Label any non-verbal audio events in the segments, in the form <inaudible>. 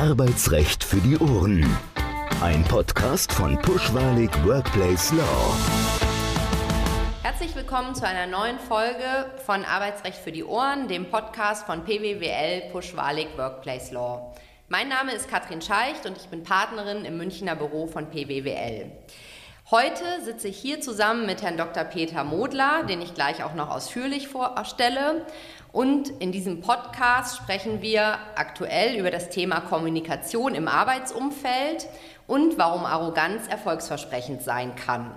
Arbeitsrecht für die Ohren. Ein Podcast von Pushwalig Workplace Law. Herzlich willkommen zu einer neuen Folge von Arbeitsrecht für die Ohren, dem Podcast von PWWL Pushwalig Workplace Law. Mein Name ist Katrin Scheicht und ich bin Partnerin im Münchner Büro von PWWL. Heute sitze ich hier zusammen mit Herrn Dr. Peter Modler, den ich gleich auch noch ausführlich vorstelle. Und in diesem Podcast sprechen wir aktuell über das Thema Kommunikation im Arbeitsumfeld und warum Arroganz erfolgsversprechend sein kann.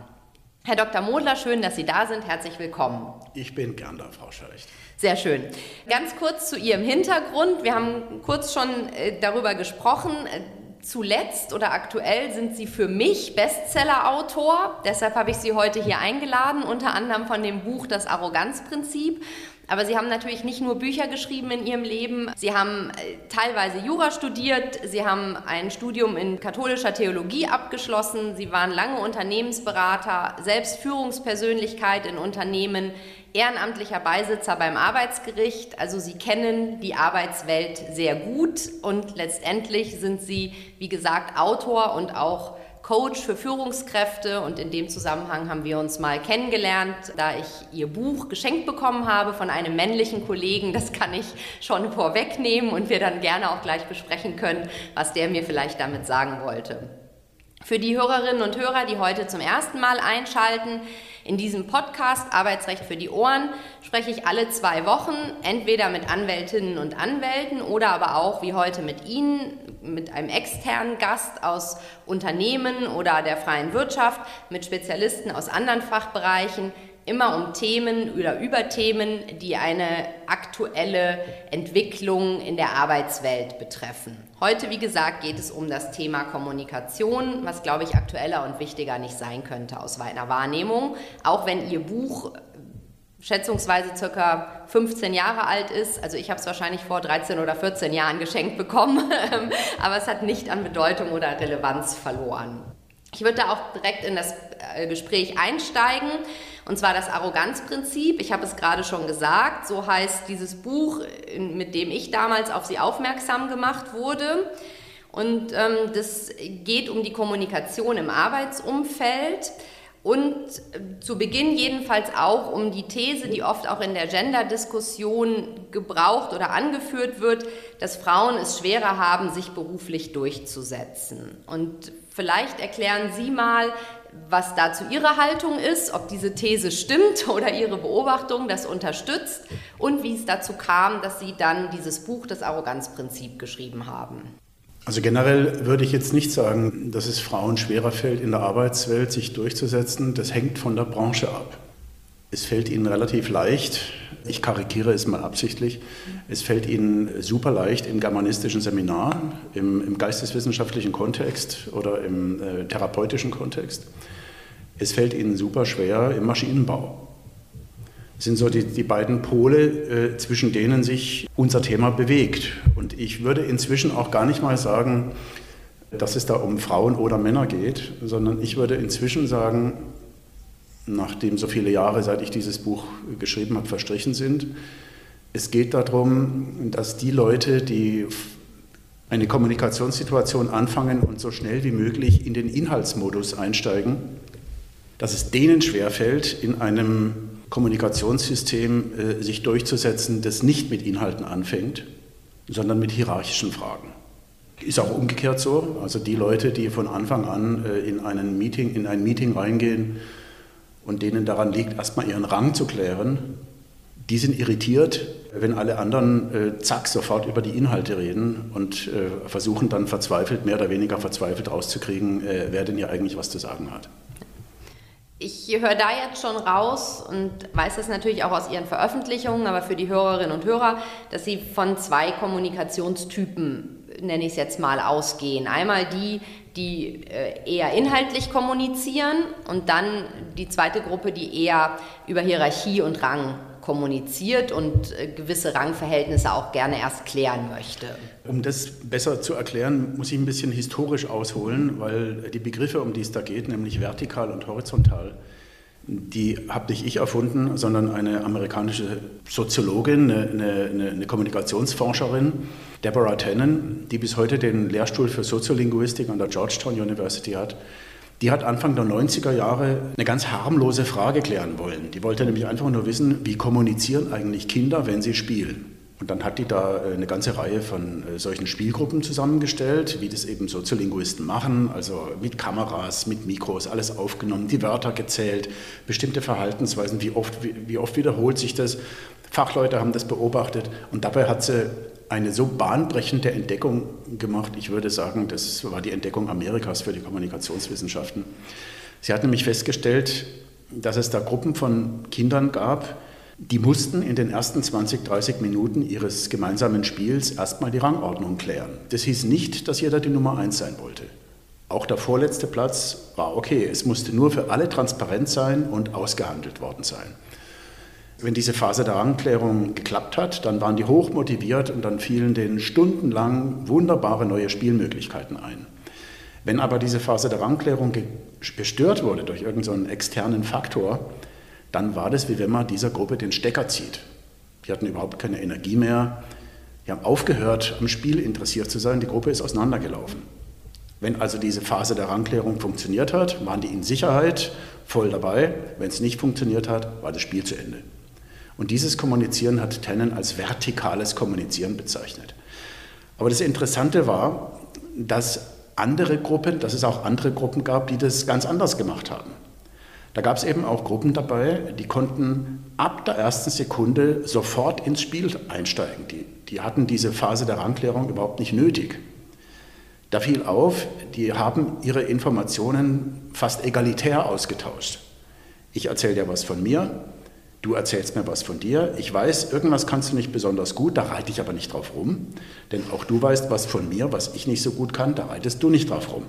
Herr Dr. Modler, schön, dass Sie da sind. Herzlich willkommen. Ich bin gern da, Frau Scheicht. Sehr schön. Ganz kurz zu Ihrem Hintergrund. Wir haben kurz schon äh, darüber gesprochen. Zuletzt oder aktuell sind Sie für mich Bestseller-Autor. Deshalb habe ich Sie heute hier eingeladen, unter anderem von dem Buch Das Arroganzprinzip. Aber Sie haben natürlich nicht nur Bücher geschrieben in Ihrem Leben. Sie haben äh, teilweise Jura studiert. Sie haben ein Studium in katholischer Theologie abgeschlossen. Sie waren lange Unternehmensberater, selbst Führungspersönlichkeit in Unternehmen, ehrenamtlicher Beisitzer beim Arbeitsgericht. Also Sie kennen die Arbeitswelt sehr gut und letztendlich sind Sie, wie gesagt, Autor und auch Coach für Führungskräfte und in dem Zusammenhang haben wir uns mal kennengelernt, da ich ihr Buch geschenkt bekommen habe von einem männlichen Kollegen. Das kann ich schon vorwegnehmen und wir dann gerne auch gleich besprechen können, was der mir vielleicht damit sagen wollte. Für die Hörerinnen und Hörer, die heute zum ersten Mal einschalten, in diesem Podcast Arbeitsrecht für die Ohren spreche ich alle zwei Wochen entweder mit Anwältinnen und Anwälten oder aber auch wie heute mit Ihnen, mit einem externen Gast aus Unternehmen oder der freien Wirtschaft, mit Spezialisten aus anderen Fachbereichen, immer um Themen oder über Themen, die eine aktuelle Entwicklung in der Arbeitswelt betreffen. Heute, wie gesagt, geht es um das Thema Kommunikation, was, glaube ich, aktueller und wichtiger nicht sein könnte aus meiner Wahrnehmung. Auch wenn Ihr Buch schätzungsweise circa 15 Jahre alt ist. Also ich habe es wahrscheinlich vor 13 oder 14 Jahren geschenkt bekommen, <laughs> aber es hat nicht an Bedeutung oder Relevanz verloren. Ich würde da auch direkt in das äh, Gespräch einsteigen, und zwar das Arroganzprinzip. Ich habe es gerade schon gesagt, so heißt dieses Buch, mit dem ich damals auf Sie aufmerksam gemacht wurde. Und ähm, das geht um die Kommunikation im Arbeitsumfeld. Und äh, zu Beginn jedenfalls auch um die These, die oft auch in der Gender-Diskussion gebraucht oder angeführt wird, dass Frauen es schwerer haben, sich beruflich durchzusetzen. Und vielleicht erklären Sie mal, was dazu Ihre Haltung ist, ob diese These stimmt <laughs> oder Ihre Beobachtung das unterstützt und wie es dazu kam, dass Sie dann dieses Buch, das Arroganzprinzip, geschrieben haben. Also generell würde ich jetzt nicht sagen, dass es Frauen schwerer fällt, in der Arbeitswelt sich durchzusetzen. Das hängt von der Branche ab. Es fällt ihnen relativ leicht, ich karikiere es mal absichtlich, es fällt ihnen super leicht im germanistischen Seminar, im, im geisteswissenschaftlichen Kontext oder im äh, therapeutischen Kontext. Es fällt ihnen super schwer im Maschinenbau sind so die, die beiden Pole, äh, zwischen denen sich unser Thema bewegt. Und ich würde inzwischen auch gar nicht mal sagen, dass es da um Frauen oder Männer geht, sondern ich würde inzwischen sagen, nachdem so viele Jahre, seit ich dieses Buch geschrieben habe, verstrichen sind, es geht darum, dass die Leute, die eine Kommunikationssituation anfangen und so schnell wie möglich in den Inhaltsmodus einsteigen, dass es denen schwerfällt, in einem Kommunikationssystem äh, sich durchzusetzen, das nicht mit Inhalten anfängt, sondern mit hierarchischen Fragen. Ist auch umgekehrt so. Also die Leute, die von Anfang an äh, in, einen Meeting, in ein Meeting reingehen und denen daran liegt, erstmal ihren Rang zu klären, die sind irritiert, wenn alle anderen äh, zack sofort über die Inhalte reden und äh, versuchen dann verzweifelt, mehr oder weniger verzweifelt rauszukriegen, äh, wer denn hier eigentlich was zu sagen hat. Ich höre da jetzt schon raus und weiß das natürlich auch aus Ihren Veröffentlichungen, aber für die Hörerinnen und Hörer, dass Sie von zwei Kommunikationstypen, nenne ich es jetzt mal, ausgehen. Einmal die, die äh, eher inhaltlich kommunizieren und dann die zweite Gruppe, die eher über Hierarchie und Rang kommuniziert und äh, gewisse Rangverhältnisse auch gerne erst klären möchte. Um das besser zu erklären, muss ich ein bisschen historisch ausholen, weil die Begriffe, um die es da geht, nämlich vertikal und horizontal, Die habe nicht ich erfunden, sondern eine amerikanische Soziologin, eine, eine, eine Kommunikationsforscherin, Deborah Tannen, die bis heute den Lehrstuhl für Soziolinguistik an der Georgetown University hat. Die hat Anfang der 90er Jahre eine ganz harmlose Frage klären wollen. Die wollte nämlich einfach nur wissen, wie kommunizieren eigentlich Kinder, wenn sie spielen. Und dann hat die da äh, eine ganze Reihe von äh, solchen Spielgruppen zusammengestellt, wie das eben Soziolinguisten machen, also mit Kameras, mit Mikros, alles aufgenommen, die Wörter gezählt, bestimmte Verhaltensweisen, wie oft, wie, wie oft wiederholt sich das. Fachleute haben das beobachtet und dabei hat sie eine so bahnbrechende Entdeckung gemacht. Ich würde sagen, das war die Entdeckung Amerikas für die Kommunikationswissenschaften. Sie hat nämlich festgestellt, dass es da Gruppen von Kindern gab, die mussten in den ersten 20, 30 Minuten ihres gemeinsamen Spiels erstmal die Rangordnung klären. Das hieß nicht, dass jeder die Nummer 1 sein wollte. Auch der vorletzte Platz war okay. Es musste nur für alle transparent sein und ausgehandelt worden sein. Wenn diese Phase der Rangklärung geklappt hat, dann waren die hoch motiviert und dann fielen denen stundenlang wunderbare neue Spielmöglichkeiten ein. Wenn aber diese Phase der Rangklärung gestört wurde durch irgendeinen externen Faktor, dann war das wie wenn man dieser Gruppe den Stecker zieht. Die hatten überhaupt keine Energie mehr. Die haben aufgehört, am Spiel interessiert zu sein. Die Gruppe ist auseinandergelaufen. Wenn also diese Phase der Rangklärung funktioniert hat, waren die in Sicherheit voll dabei. Wenn es nicht funktioniert hat, war das Spiel zu Ende. Und dieses Kommunizieren hat Tennen als vertikales Kommunizieren bezeichnet. Aber das Interessante war, dass andere Gruppen, dass es auch andere Gruppen gab, die das ganz anders gemacht haben. Da gab es eben auch Gruppen dabei, die konnten ab der ersten Sekunde sofort ins Spiel einsteigen. Die, die hatten diese Phase der Rangklärung überhaupt nicht nötig. Da fiel auf, die haben ihre Informationen fast egalitär ausgetauscht. Ich erzähle dir was von mir, du erzählst mir was von dir. Ich weiß, irgendwas kannst du nicht besonders gut, da reite ich aber nicht drauf rum. Denn auch du weißt was von mir, was ich nicht so gut kann, da reitest du nicht drauf rum.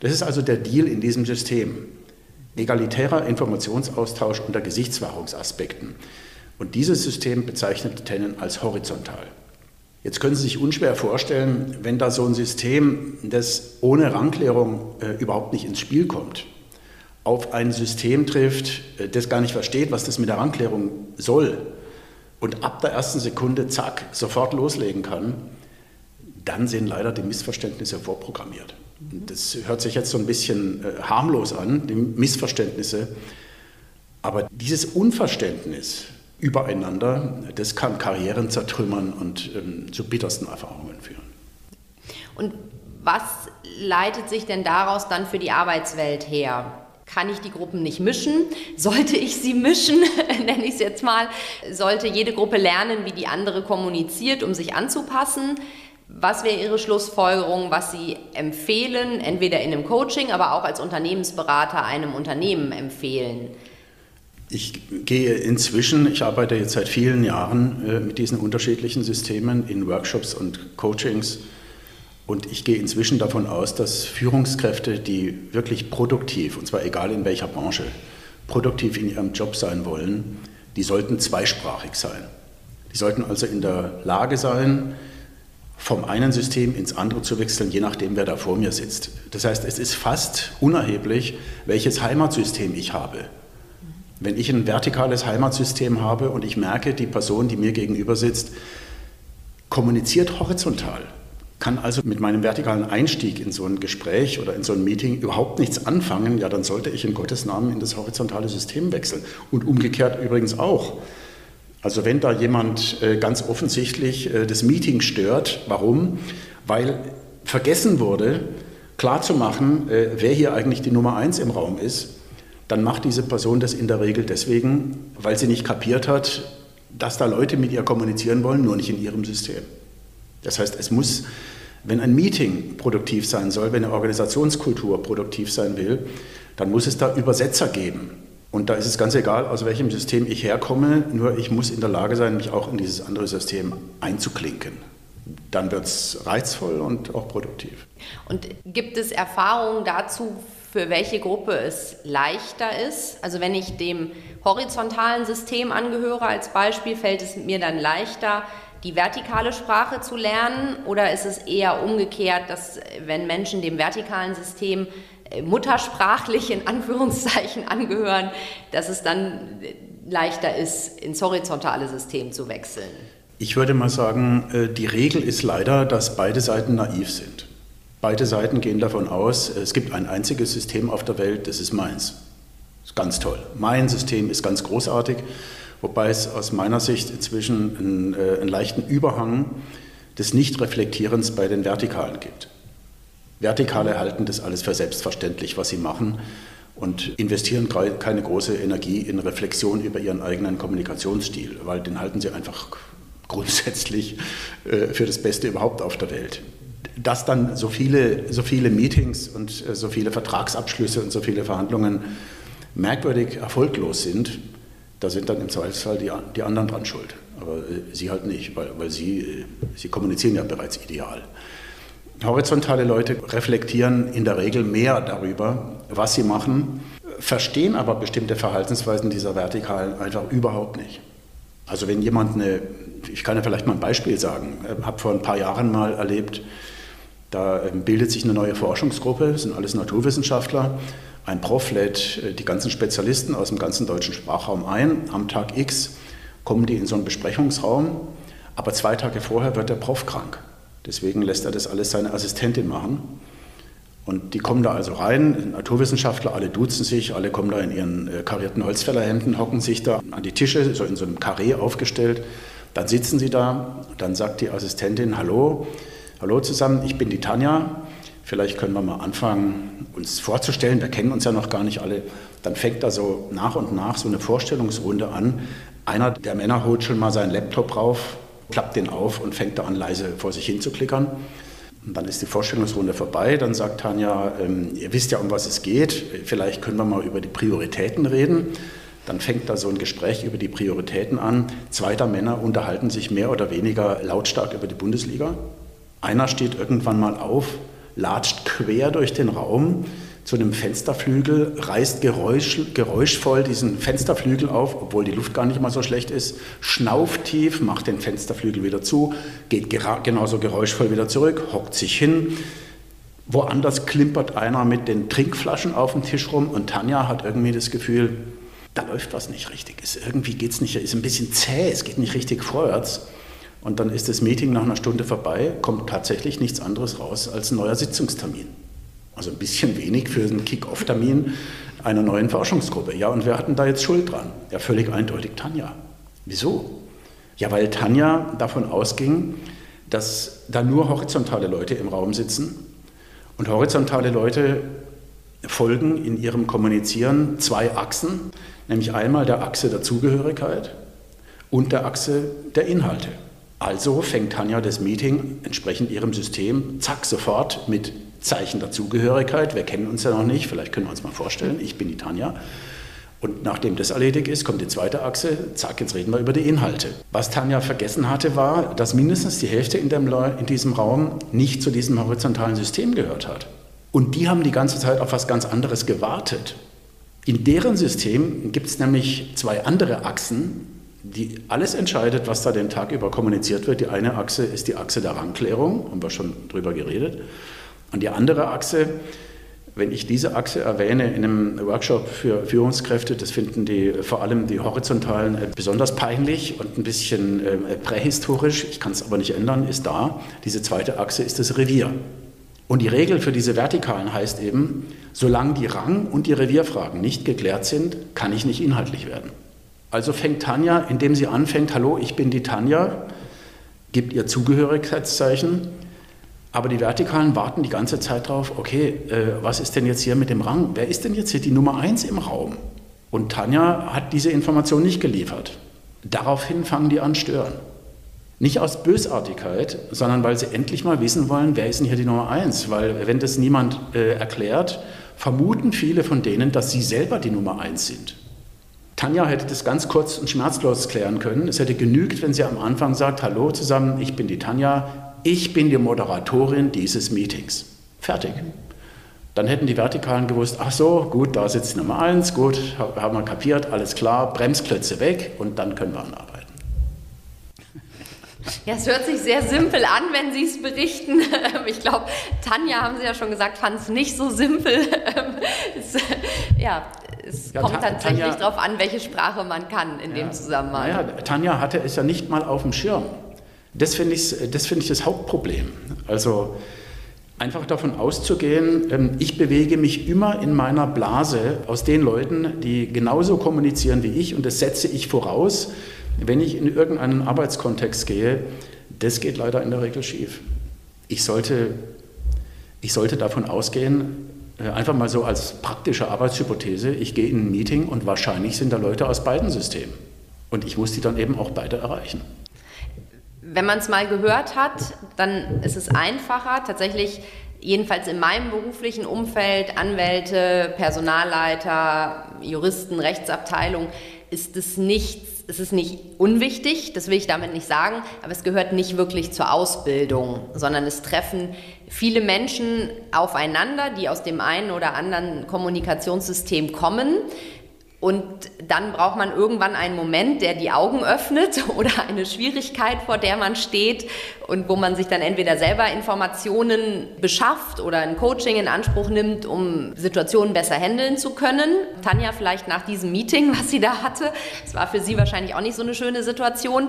Das ist also der Deal in diesem System egalitärer Informationsaustausch unter Gesichtswahrungsaspekten. Und dieses System bezeichnet Tennen als horizontal. Jetzt können Sie sich unschwer vorstellen, wenn da so ein System, das ohne Rangklärung äh, überhaupt nicht ins Spiel kommt, auf ein System trifft, äh, das gar nicht versteht, was das mit der Rangklärung soll und ab der ersten Sekunde, zack, sofort loslegen kann, dann sind leider die Missverständnisse vorprogrammiert. Das hört sich jetzt so ein bisschen äh, harmlos an, die Missverständnisse. Aber dieses Unverständnis übereinander, das kann Karrieren zertrümmern und ähm, zu bittersten Erfahrungen führen. Und was leitet sich denn daraus dann für die Arbeitswelt her? Kann ich die Gruppen nicht mischen? Sollte ich sie mischen, <laughs> nenne ich es jetzt mal? Sollte jede Gruppe lernen, wie die andere kommuniziert, um sich anzupassen? Was wäre Ihre Schlussfolgerung, was Sie empfehlen, entweder in einem Coaching, aber auch als Unternehmensberater einem Unternehmen empfehlen? Ich gehe inzwischen, ich arbeite jetzt seit vielen Jahren äh, mit diesen unterschiedlichen Systemen in Workshops und Coachings und ich gehe inzwischen davon aus, dass Führungskräfte, die wirklich produktiv, und zwar egal in welcher Branche, produktiv in ihrem Job sein wollen, die sollten zweisprachig sein. Die sollten also in der Lage sein, vom einen System ins andere zu wechseln, je nachdem, wer da vor mir sitzt. Das heißt, es ist fast unerheblich, welches Heimatsystem ich habe. Wenn ich ein vertikales Heimatsystem habe und ich merke, die Person, die mir gegenüber sitzt, kommuniziert horizontal, kann also mit meinem vertikalen Einstieg in so ein Gespräch oder in so ein Meeting überhaupt nichts anfangen, ja, dann sollte ich in Gottes Namen in das horizontale System wechseln. Und umgekehrt übrigens auch. Also wenn da jemand äh, ganz offensichtlich äh, das Meeting stört, warum? Weil vergessen wurde, klarzumachen, äh, wer hier eigentlich die Nummer eins im Raum ist, dann macht diese Person das in der Regel deswegen, weil sie nicht kapiert hat, dass da Leute mit ihr kommunizieren wollen, nur nicht in ihrem System. Das heißt, es muss, wenn ein Meeting produktiv sein soll, wenn eine Organisationskultur produktiv sein will, dann muss es da Übersetzer geben. Und da ist es ganz egal, aus welchem System ich herkomme, nur ich muss in der Lage sein, mich auch in dieses andere System einzuklinken. Dann wird es reizvoll und auch produktiv. Und gibt es Erfahrungen dazu, für welche Gruppe es leichter ist? Also wenn ich dem horizontalen System angehöre als Beispiel, fällt es mir dann leichter, die vertikale Sprache zu lernen? Oder ist es eher umgekehrt, dass wenn Menschen dem vertikalen System äh, muttersprachlich in Anführungszeichen <laughs> angehören, dass es dann leichter ist, ins horizontale System zu wechseln? Ich würde mal sagen, äh, die Regel ist leider, dass beide Seiten naiv sind. Beide Seiten gehen davon aus, es gibt ein einziges System auf der Welt, das ist meins. Das ist ganz toll. Mein System ist ganz großartig, wobei es aus meiner Sicht inzwischen einen, äh, einen leichten Überhang des Nichtreflektierens bei den Vertikalen gibt. Vertikale halten das alles für selbstverständlich, was sie machen und investieren keine große Energie in Reflexion über ihren eigenen Kommunikationsstil, weil den halten sie einfach grundsätzlich äh, für das Beste überhaupt auf der Welt dass dann so viele, so viele Meetings und äh, so viele Vertragsabschlüsse und so viele Verhandlungen merkwürdig erfolglos sind, da sind dann im Zweifelsfall die, die anderen dran schuld. Aber äh, sie halt nicht, weil, weil sie, äh, sie kommunizieren ja bereits ideal. Horizontale Leute reflektieren in der Regel mehr darüber, was sie machen, verstehen aber bestimmte Verhaltensweisen dieser Vertikalen einfach überhaupt nicht. Also wenn jemand eine, ich kann ja vielleicht mal ein Beispiel sagen, habe vor ein paar Jahren mal erlebt, da ähm, bildet sich eine neue Forschungsgruppe, sind alles Naturwissenschaftler. Ein Prof lädt äh, die ganzen Spezialisten aus dem ganzen deutschen Sprachraum ein. Am Tag X kommen die in so einen Besprechungsraum, aber zwei Tage vorher wird der Prof krank. Deswegen lässt er das alles seine Assistentin machen. Und die kommen da also rein, Naturwissenschaftler, alle duzen sich, alle kommen da in ihren äh, karierten Holzfällerhemden, hocken sich da an die Tische, so in so einem Karree aufgestellt. Dann sitzen sie da, dann sagt die Assistentin, hallo, Hallo zusammen, ich bin die Tanja. Vielleicht können wir mal anfangen, uns vorzustellen. Wir kennen uns ja noch gar nicht alle. Dann fängt da so nach und nach so eine Vorstellungsrunde an. Einer der Männer holt schon mal seinen Laptop rauf, klappt den auf und fängt da an, leise vor sich hin zu klickern. Und dann ist die Vorstellungsrunde vorbei. Dann sagt Tanja, ähm, ihr wisst ja, um was es geht. Vielleicht können wir mal über die Prioritäten reden. Dann fängt da so ein Gespräch über die Prioritäten an. Zweiter Männer unterhalten sich mehr oder weniger lautstark über die Bundesliga. Einer steht irgendwann mal auf, latscht quer durch den Raum zu einem Fensterflügel, reißt geräusch, geräuschvoll diesen Fensterflügel auf, obwohl die Luft gar nicht mal so schlecht ist, schnauft tief, macht den Fensterflügel wieder zu, geht genauso geräuschvoll wieder zurück, hockt sich hin. Woanders klimpert einer mit den Trinkflaschen auf dem Tisch rum und Tanja hat irgendwie das Gefühl, da läuft was nicht richtig. Ist, irgendwie geht es nicht, ist ein bisschen zäh, es geht nicht richtig vorwärts. Und dann ist das Meeting nach einer Stunde vorbei, kommt tatsächlich nichts anderes raus als ein neuer Sitzungstermin. Also ein bisschen wenig für einen Kick-Off-Termin einer neuen Forschungsgruppe. Ja, und wer hat denn da jetzt Schuld dran? Ja, völlig eindeutig Tanja. Wieso? Ja, weil Tanja davon ausging, dass da nur horizontale Leute im Raum sitzen und horizontale Leute folgen in ihrem Kommunizieren zwei Achsen, nämlich einmal der Achse der Zugehörigkeit und der Achse der Inhalte. Also fängt Tanja das Meeting entsprechend ihrem System, zack, sofort mit Zeichen der Zugehörigkeit. Wir kennen uns ja noch nicht, vielleicht können wir uns mal vorstellen, ich bin die Tanja. Und nachdem das erledigt ist, kommt die zweite Achse, zack, jetzt reden wir über die Inhalte. Was Tanja vergessen hatte, war, dass mindestens die Hälfte in, dem, in diesem Raum nicht zu diesem horizontalen System gehört hat. Und die haben die ganze Zeit auf was ganz anderes gewartet. In deren System gibt es nämlich zwei andere Achsen, die alles entscheidet, was da den Tag über kommuniziert wird. Die eine Achse ist die Achse der Rangklärung, haben wir schon drüber geredet. Und die andere Achse, wenn ich diese Achse erwähne in einem Workshop für Führungskräfte, das finden die vor allem die Horizontalen äh, besonders peinlich und ein bisschen äh, prähistorisch, ich kann es aber nicht ändern, ist da. Diese zweite Achse ist das Revier. Und die Regel für diese Vertikalen heißt eben, solange die Rang- und die Revierfragen nicht geklärt sind, kann ich nicht inhaltlich werden. Also fängt Tanja, indem sie anfängt, hallo, ich bin die Tanja, gibt ihr Zugehörigkeitszeichen, aber die Vertikalen warten die ganze Zeit drauf, okay, äh, was ist denn jetzt hier mit dem Rang? Wer ist denn jetzt hier die Nummer eins im Raum? Und Tanja hat diese Information nicht geliefert. Daraufhin fangen die an stören. Nicht aus Bösartigkeit, sondern weil sie endlich mal wissen wollen, wer ist denn hier die Nummer eins? Weil wenn das niemand äh, erklärt, vermuten viele von denen, dass sie selber die Nummer eins sind. Tanja hätte das ganz kurz und schmerzlos klären können. Es hätte genügt, wenn sie am Anfang sagt, hallo zusammen, ich bin die Tanja, ich bin die Moderatorin dieses Meetings. Fertig. Dann hätten die Vertikalen gewusst, ach so, gut, da sitzt Nummer eins, gut, haben wir kapiert, alles klar, Bremsklötze weg und dann können wir anarbeiten. Ja, es hört sich sehr simpel an, wenn Sie es berichten. <laughs> Ich glaube, Tanja, haben Sie ja schon gesagt, fand es nicht so simpel. <laughs> Ja, es ja, kommt tatsächlich Tanja, darauf an, welche Sprache man kann in ja, dem Zusammenhang. Ja, Tanja hatte es ja nicht mal auf dem Schirm. Das finde ich, das find ich das Hauptproblem. Also einfach davon auszugehen, ähm, ich bewege mich immer in meiner Blase aus den Leuten, die genauso kommunizieren wie ich und das setze ich voraus, wenn ich in irgendeinen Arbeitskontext gehe, das geht leider in der Regel schief. Ich sollte, ich sollte davon ausgehen, einfach mal so als praktische Arbeitshypothese, ich gehe in ein Meeting und wahrscheinlich sind da Leute aus beiden Systemen. Und ich muss die dann eben auch beide erreichen. Wenn man es mal gehört hat, dann ist es einfacher, tatsächlich jedenfalls in meinem beruflichen Umfeld, Anwälte, Personalleiter, Juristen, Rechtsabteilung, ist es nicht, es nicht unwichtig, das will ich damit nicht sagen, aber es gehört nicht wirklich zur Ausbildung, sondern es treffen viele Menschen aufeinander, die aus dem einen oder anderen Kommunikationssystem kommen. Und dann braucht man irgendwann einen Moment, der die Augen öffnet <laughs> oder eine Schwierigkeit, vor der man steht und wo man sich dann entweder selber Informationen beschafft oder ein Coaching in Anspruch nimmt, um Situationen besser handeln zu können. Tanja, vielleicht nach diesem Meeting, <laughs> was sie da hatte, es war für sie wahrscheinlich auch nicht so eine schöne Situation.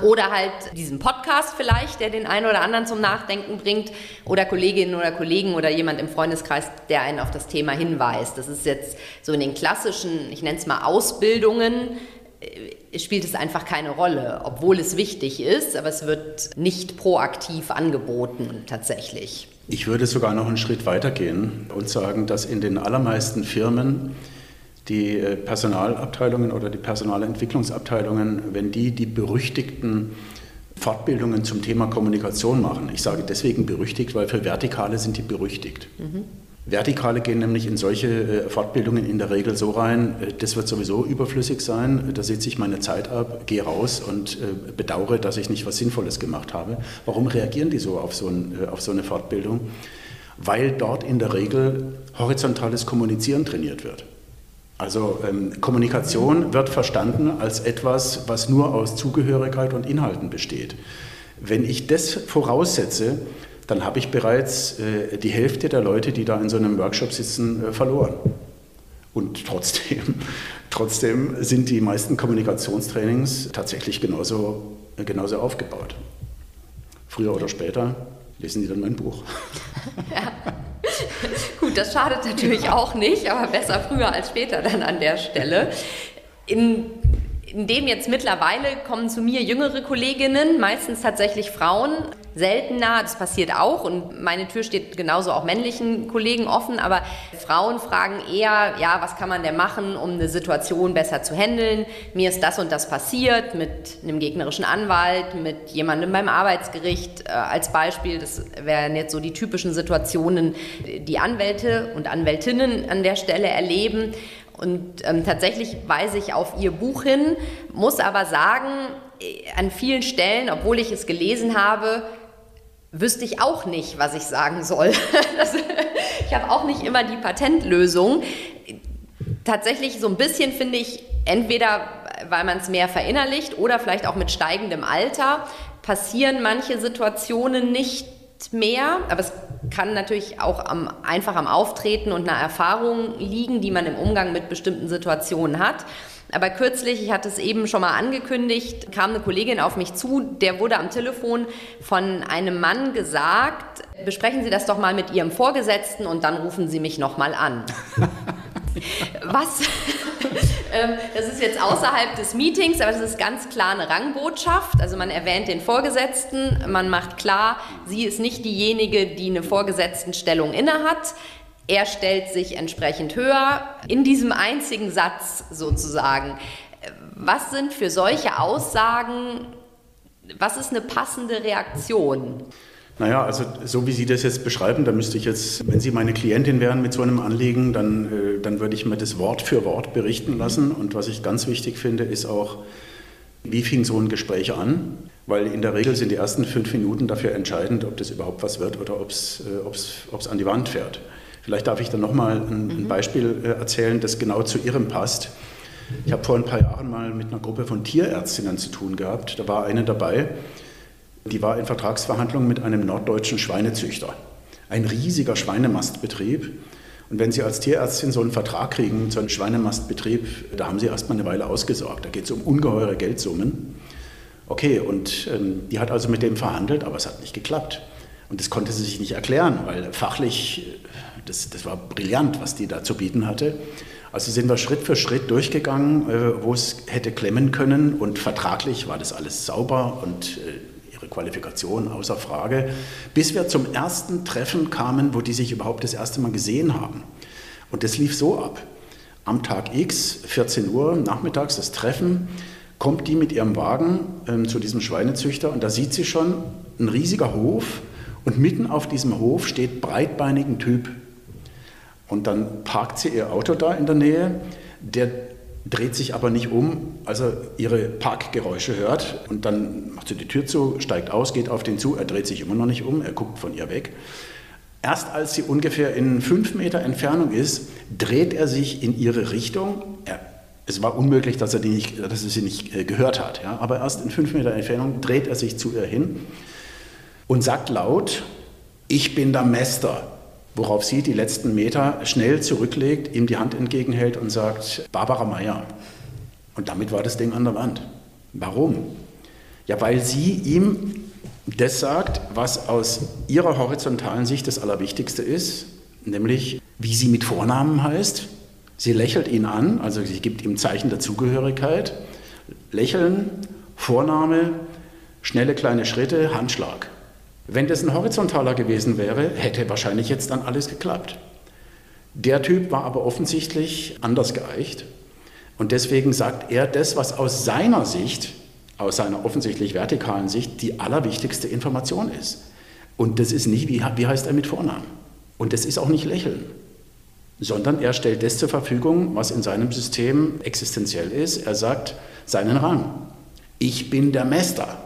Oder halt diesen Podcast vielleicht, der den einen oder anderen zum Nachdenken bringt. Oder Kolleginnen oder Kollegen oder jemand im Freundeskreis, der einen auf das Thema hinweist. Das ist jetzt so in den klassischen, ich nenne es mal Ausbildungen, äh, spielt es einfach keine Rolle, obwohl es wichtig ist, aber es wird nicht proaktiv angeboten tatsächlich. Ich würde sogar noch einen Schritt weiter gehen und sagen, dass in den allermeisten Firmen die äh, Personalabteilungen oder die Personalentwicklungsabteilungen, wenn die die berüchtigten Fortbildungen zum Thema Kommunikation machen. Ich sage deswegen berüchtigt, weil für Vertikale sind die berüchtigt. Mhm. Vertikale gehen nämlich in solche äh, Fortbildungen in der Regel so rein, äh, das wird sowieso überflüssig sein, da sitze ich meine Zeit ab, gehe raus und bedauere, dass ich nicht was Sinnvolles gemacht habe. Warum reagieren die so auf so, ein, auf so eine Fortbildung? Weil dort in der Regel horizontales Kommunizieren trainiert wird. Also ähm, Kommunikation wird verstanden als etwas, was nur aus Zugehörigkeit und Inhalten besteht. Wenn ich das voraussetze, dann habe ich bereits äh, die Hälfte der Leute, die da in so einem Workshop sitzen, äh, verloren. Und trotzdem, <laughs> trotzdem sind die meisten Kommunikationstrainings tatsächlich genauso, äh, genauso aufgebaut. Früher oder später lesen Sie dann mein Buch. <laughs> Ja. <laughs> Gut, das schadet natürlich auch nicht, aber besser früher als später dann an der Stelle. In in dem jetzt mittlerweile kommen zu mir jüngere Kolleginnen, meistens tatsächlich Frauen, seltener, das passiert auch und meine Tür steht genauso auch männlichen Kollegen offen, aber Frauen fragen eher, ja, was kann man denn machen, um eine Situation besser zu handeln? Mir ist das und das passiert mit einem gegnerischen Anwalt, mit jemandem beim Arbeitsgericht äh, als Beispiel. Das wären jetzt so die typischen Situationen, die Anwälte und Anwältinnen an der Stelle erleben. Und ähm, tatsächlich weise ich auf ihr Buch hin, muss aber sagen, äh, an vielen Stellen, obwohl ich es gelesen habe, wüsste ich auch nicht, was ich sagen soll. <laughs> Das, ich habe auch nicht immer die Patentlösung. Tatsächlich so ein bisschen finde ich, entweder weil man es mehr verinnerlicht oder vielleicht auch mit steigendem Alter, passieren manche Situationen nicht mehr, aber es kann natürlich auch am, einfach am Auftreten und einer Erfahrung liegen, die man im Umgang mit bestimmten Situationen hat. Aber kürzlich, ich hatte es eben schon mal angekündigt, kam eine Kollegin auf mich zu, der wurde am Telefon von einem Mann gesagt, besprechen Sie das doch mal mit Ihrem Vorgesetzten und dann rufen Sie mich noch mal an. <laughs> Was? <laughs> Ähm, das ist jetzt außerhalb des Meetings, aber das ist ganz klar eine Rangbotschaft. Also man erwähnt den Vorgesetzten, man macht klar, sie ist nicht diejenige, die eine Vorgesetztenstellung innehat. Er stellt sich entsprechend höher in diesem einzigen Satz sozusagen. Was sind für solche Aussagen, was ist eine passende Reaktion? Naja, also so wie Sie das jetzt beschreiben, da müsste ich jetzt, wenn Sie meine Klientin wären mit so einem Anliegen, dann, äh, dann würde ich mir das Wort für Wort berichten lassen. Und was ich ganz wichtig finde, ist auch, wie fing so ein Gespräch an? Weil in der Regel sind die ersten fünf Minuten dafür entscheidend, ob das überhaupt was wird oder ob es äh, an die Wand fährt. Vielleicht darf ich dann nochmal ein, ein mhm. Beispiel äh, erzählen, das genau zu Ihrem passt. Ich habe vor ein paar Jahren mal mit einer Gruppe von Tierärztinnen zu tun gehabt. Da war eine dabei, Die war in Vertragsverhandlungen mit einem norddeutschen Schweinezüchter. Ein riesiger Schweinemastbetrieb. Und wenn Sie als Tierärztin so einen Vertrag kriegen, so einen Schweinemastbetrieb, da haben Sie erstmal eine Weile ausgesorgt. Da geht es um ungeheure Geldsummen. Okay, und ähm, die hat also mit dem verhandelt, aber es hat nicht geklappt. Und das konnte sie sich nicht erklären, weil fachlich, das, das war brillant, was die da zu bieten hatte. Also sind wir Schritt für Schritt durchgegangen, äh, wo es hätte klemmen können. Und vertraglich war das alles sauber und äh, ihre Qualifikation außer Frage. Bis wir zum ersten Treffen kamen, wo die sich überhaupt das erste Mal gesehen haben. Und das lief so ab. Am Tag X, 14 Uhr, nachmittags das Treffen, kommt die mit ihrem Wagen ähm, zu diesem Schweinezüchter und da sieht sie schon ein riesiger Hof und mitten auf diesem Hof steht breitbeinigen Typ. Und dann parkt sie ihr Auto da in der Nähe. Der dreht sich aber nicht um, als er ihre Parkgeräusche hört. Und dann macht sie die Tür zu, steigt aus, geht auf den zu. Er dreht sich immer noch nicht um, er guckt von ihr weg. Erst als sie ungefähr in fünf Meter Entfernung ist, dreht er sich in ihre Richtung. Er, es war unmöglich, dass er, die nicht, dass er sie nicht äh, gehört hat. Ja? Aber erst in fünf Meter Entfernung dreht er sich zu ihr hin und sagt laut, ich bin der Mester. Worauf sie die letzten Meter schnell zurücklegt, ihm die Hand entgegenhält und sagt, Barbara Meyer. Und damit war das Ding an der Wand. Warum? Ja, weil sie ihm das sagt, was aus ihrer horizontalen Sicht das Allerwichtigste ist, nämlich wie sie mit Vornamen heißt. Sie lächelt ihn an, also sie gibt ihm Zeichen der Zugehörigkeit. Lächeln, Vorname, schnelle kleine Schritte, Handschlag. Wenn das ein horizontaler gewesen wäre, hätte wahrscheinlich jetzt dann alles geklappt. Der Typ war aber offensichtlich anders geeicht und deswegen sagt er das, was aus seiner Sicht, aus seiner offensichtlich vertikalen Sicht, die allerwichtigste Information ist. Und das ist nicht, wie, wie heißt er mit Vornamen? Und das ist auch nicht Lächeln, sondern er stellt das zur Verfügung, was in seinem System existenziell ist. Er sagt seinen Rang. Ich bin der Meister.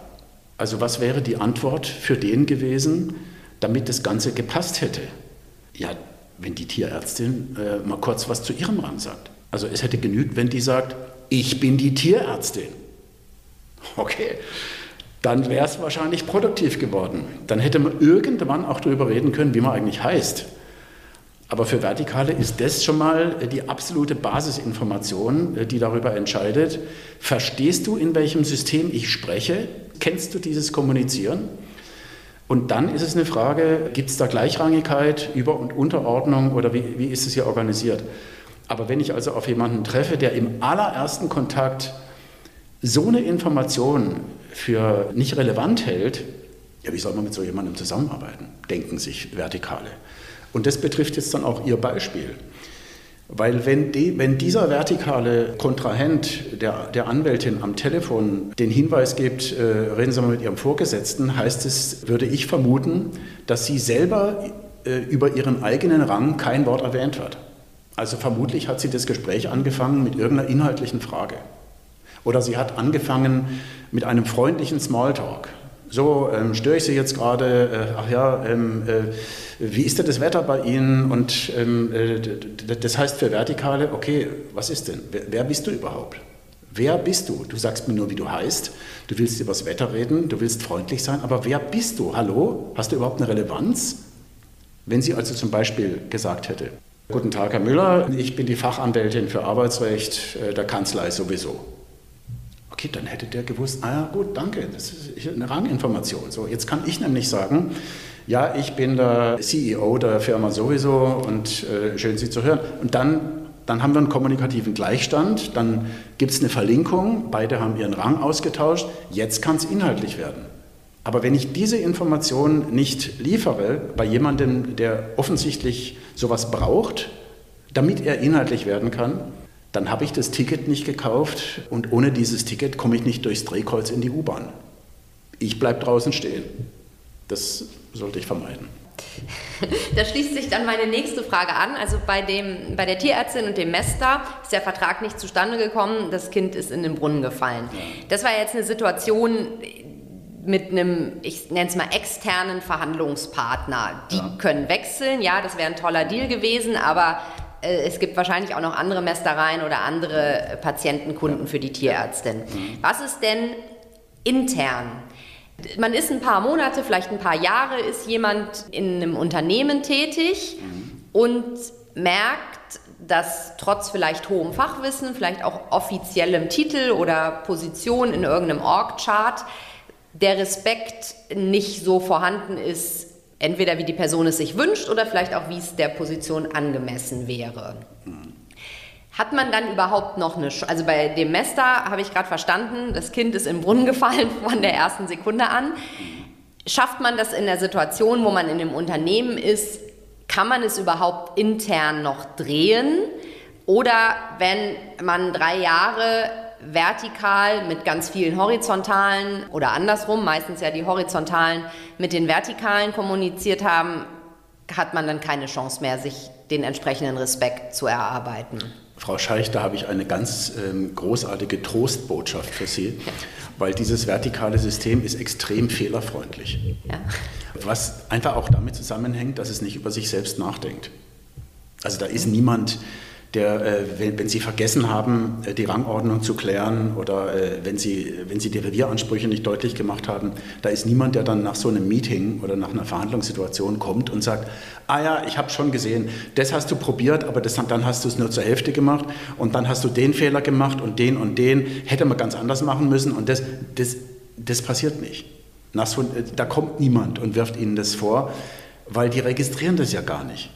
Also was wäre die Antwort für den gewesen, damit das Ganze gepasst hätte? Ja, wenn die Tierärztin äh, mal kurz was zu ihrem Rang sagt. Also es hätte genügt, wenn die sagt, ich bin die Tierärztin. Okay, dann wäre es wahrscheinlich produktiv geworden. Dann hätte man irgendwann auch darüber reden können, wie man eigentlich heißt. Aber für Vertikale ist das schon mal die absolute Basisinformation, äh, die darüber entscheidet. Verstehst du, in welchem System ich spreche? Kennst du dieses Kommunizieren? Und dann ist es eine Frage, gibt es da Gleichrangigkeit, Über- und Unterordnung oder wie, wie ist es hier organisiert? Aber wenn ich also auf jemanden treffe, der im allerersten Kontakt so eine Information für nicht relevant hält, ja, wie soll man mit so jemandem zusammenarbeiten? Denken sich Vertikale. Und das betrifft jetzt dann auch Ihr Beispiel. Weil wenn, die, wenn dieser vertikale Kontrahent der, der Anwältin am Telefon den Hinweis gibt, äh, reden Sie mal mit Ihrem Vorgesetzten, heißt es, würde ich vermuten, dass sie selber äh, über ihren eigenen Rang kein Wort erwähnt wird. Also vermutlich hat sie das Gespräch angefangen mit irgendeiner inhaltlichen Frage. Oder sie hat angefangen mit einem freundlichen Smalltalk. So, ähm, störe ich Sie jetzt gerade? Äh, ach ja, ähm, äh, wie ist denn das Wetter bei Ihnen? Und ähm, äh, das heißt für Vertikale, okay, was ist denn? Wer, wer, bist du überhaupt? Wer bist du? Du sagst mir nur, wie du heißt. Du willst über das Wetter reden, du willst freundlich sein, aber wer bist du? Hallo? Hast du überhaupt eine Relevanz? Wenn sie also zum Beispiel gesagt hätte, Guten Tag, Herr Müller, ich bin die Fachanwältin für Arbeitsrecht äh, der Kanzlei sowieso. Okay, dann hätte der gewusst, ah ja, gut, danke, das ist eine Ranginformation. So, jetzt kann ich nämlich sagen, ja, ich bin der CEO der Firma sowieso und äh, schön Sie zu hören. Und dann, dann haben wir einen kommunikativen Gleichstand, dann gibt es eine Verlinkung, beide haben ihren Rang ausgetauscht, jetzt kann es inhaltlich werden. Aber wenn ich diese Information nicht liefere bei jemandem, der offensichtlich sowas braucht, damit er inhaltlich werden kann, dann habe ich das Ticket nicht gekauft und ohne dieses Ticket komme ich nicht durchs Drehkreuz in die U-Bahn. Ich bleibe draußen stehen. Das sollte ich vermeiden. <laughs> Da schließt sich dann meine nächste Frage an. Also bei, dem, bei der Tierärztin und dem Mester ist der Vertrag nicht zustande gekommen, das Kind ist in den Brunnen gefallen. Das war jetzt eine Situation mit einem, ich nenne es mal, externen Verhandlungspartner. Die ja. können wechseln, ja, das wäre ein toller Deal gewesen, aber äh, es gibt wahrscheinlich auch noch andere Mästereien oder andere Patientenkunden für die Tierärztin. Was ist denn intern? Man ist ein paar Monate, vielleicht ein paar Jahre, ist jemand in einem Unternehmen tätig mhm. und merkt, dass trotz vielleicht hohem Fachwissen, vielleicht auch offiziellem Titel oder Position in irgendeinem Org-Chart, der Respekt nicht so vorhanden ist, entweder wie die Person es sich wünscht oder vielleicht auch wie es der Position angemessen wäre. Hat man dann überhaupt noch eine, Sch also bei dem Mester habe ich gerade verstanden, das Kind ist im Brunnen <laughs> gefallen von der ersten Sekunde an. Schafft man das in der Situation, wo man in dem Unternehmen ist, kann man es überhaupt intern noch drehen? Oder wenn man drei Jahre vertikal mit ganz vielen horizontalen oder andersrum, meistens ja die horizontalen mit den vertikalen kommuniziert haben, hat man dann keine Chance mehr, sich den entsprechenden Respekt zu erarbeiten. Frau Scheich, da habe ich eine ganz ähm, großartige Trostbotschaft für Sie, ja. weil dieses vertikale System ist extrem fehlerfreundlich. Ja. Was einfach auch damit zusammenhängt, dass es nicht über sich selbst nachdenkt. Also da ist niemand, der, äh, wenn, wenn, Sie vergessen haben, äh, die Rangordnung zu klären oder äh, wenn, Sie, wenn Sie die Revieransprüche nicht deutlich gemacht haben, da ist niemand, der dann nach so einem Meeting oder nach einer Verhandlungssituation kommt und sagt, ah ja, ich habe schon gesehen, das hast du probiert, aber das, dann hast du es nur zur Hälfte gemacht und dann hast du den Fehler gemacht und den und den, hätte man ganz anders machen müssen und das, das, das passiert nicht. So, da kommt niemand und wirft Ihnen das vor, weil die registrieren das ja gar nicht.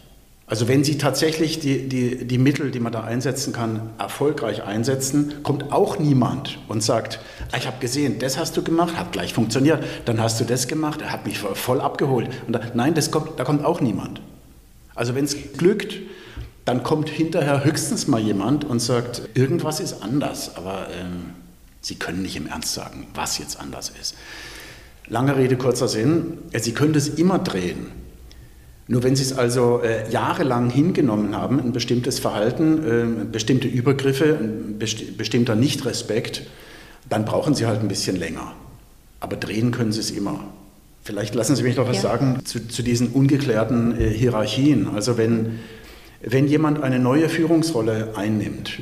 Also wenn Sie tatsächlich die, die, die Mittel, die man da einsetzen kann, erfolgreich einsetzen, kommt auch niemand und sagt, ah, ich habe gesehen, das hast du gemacht, hat gleich funktioniert, dann hast du das gemacht, er hat mich voll abgeholt. Da, nein, das kommt, da kommt auch niemand. Also wenn es glückt, dann kommt hinterher höchstens mal jemand und sagt, irgendwas ist anders, aber ähm, Sie können nicht im Ernst sagen, was jetzt anders ist. Lange Rede, kurzer Sinn, Sie können das immer drehen. Nur wenn Sie es also äh, jahrelang hingenommen haben, ein bestimmtes Verhalten, äh, bestimmte Übergriffe, ein besti bestimmter Nichtrespekt, dann brauchen Sie halt ein bisschen länger. Aber drehen können Sie es immer. Vielleicht lassen Sie mich noch was ja. sagen zu, zu, diesen ungeklärten äh, Hierarchien. Also wenn, wenn jemand eine neue Führungsrolle einnimmt,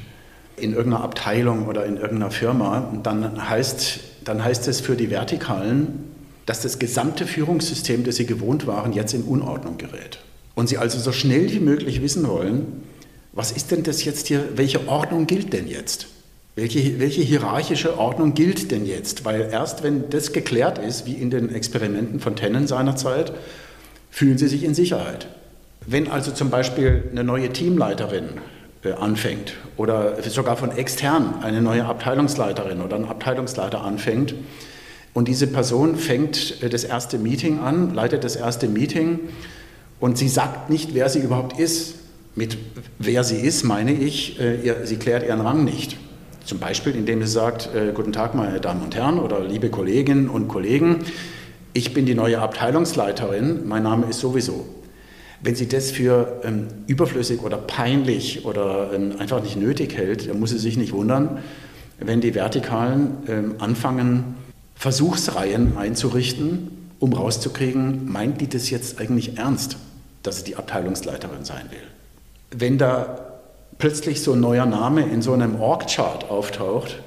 in irgendeiner Abteilung oder in irgendeiner Firma, dann heißt, dann heißt es für die Vertikalen, dass das gesamte Führungssystem, das sie gewohnt waren, jetzt in Unordnung gerät. Und sie also so schnell wie möglich wissen wollen, was ist denn das jetzt hier, welche Ordnung gilt denn jetzt? Welche, welche hierarchische Ordnung gilt denn jetzt? Weil erst wenn das geklärt ist, wie in den Experimenten von Tennen seinerzeit, fühlen sie sich in Sicherheit. Wenn also zum Beispiel eine neue Teamleiterin äh, anfängt oder sogar von extern eine neue Abteilungsleiterin oder ein Abteilungsleiter anfängt, und diese Person fängt äh, das erste Meeting an, leitet das erste Meeting und sie sagt nicht, wer sie überhaupt ist. Mit wer sie ist, meine ich, äh, sie klärt ihren Rang nicht. Zum Beispiel, indem sie sagt, äh, guten Tag, meine Damen und Herren oder liebe Kolleginnen und Kollegen, ich bin die neue Abteilungsleiterin, mein Name ist sowieso. Wenn sie das für ähm, überflüssig oder peinlich oder ähm, einfach nicht nötig hält, dann muss sie sich nicht wundern, wenn die Vertikalen ähm, anfangen, Versuchsreihen einzurichten, um rauszukriegen, meint die das jetzt eigentlich ernst, dass sie die Abteilungsleiterin sein will. Wenn da plötzlich so ein neuer Name in so einem Org-Chart auftaucht,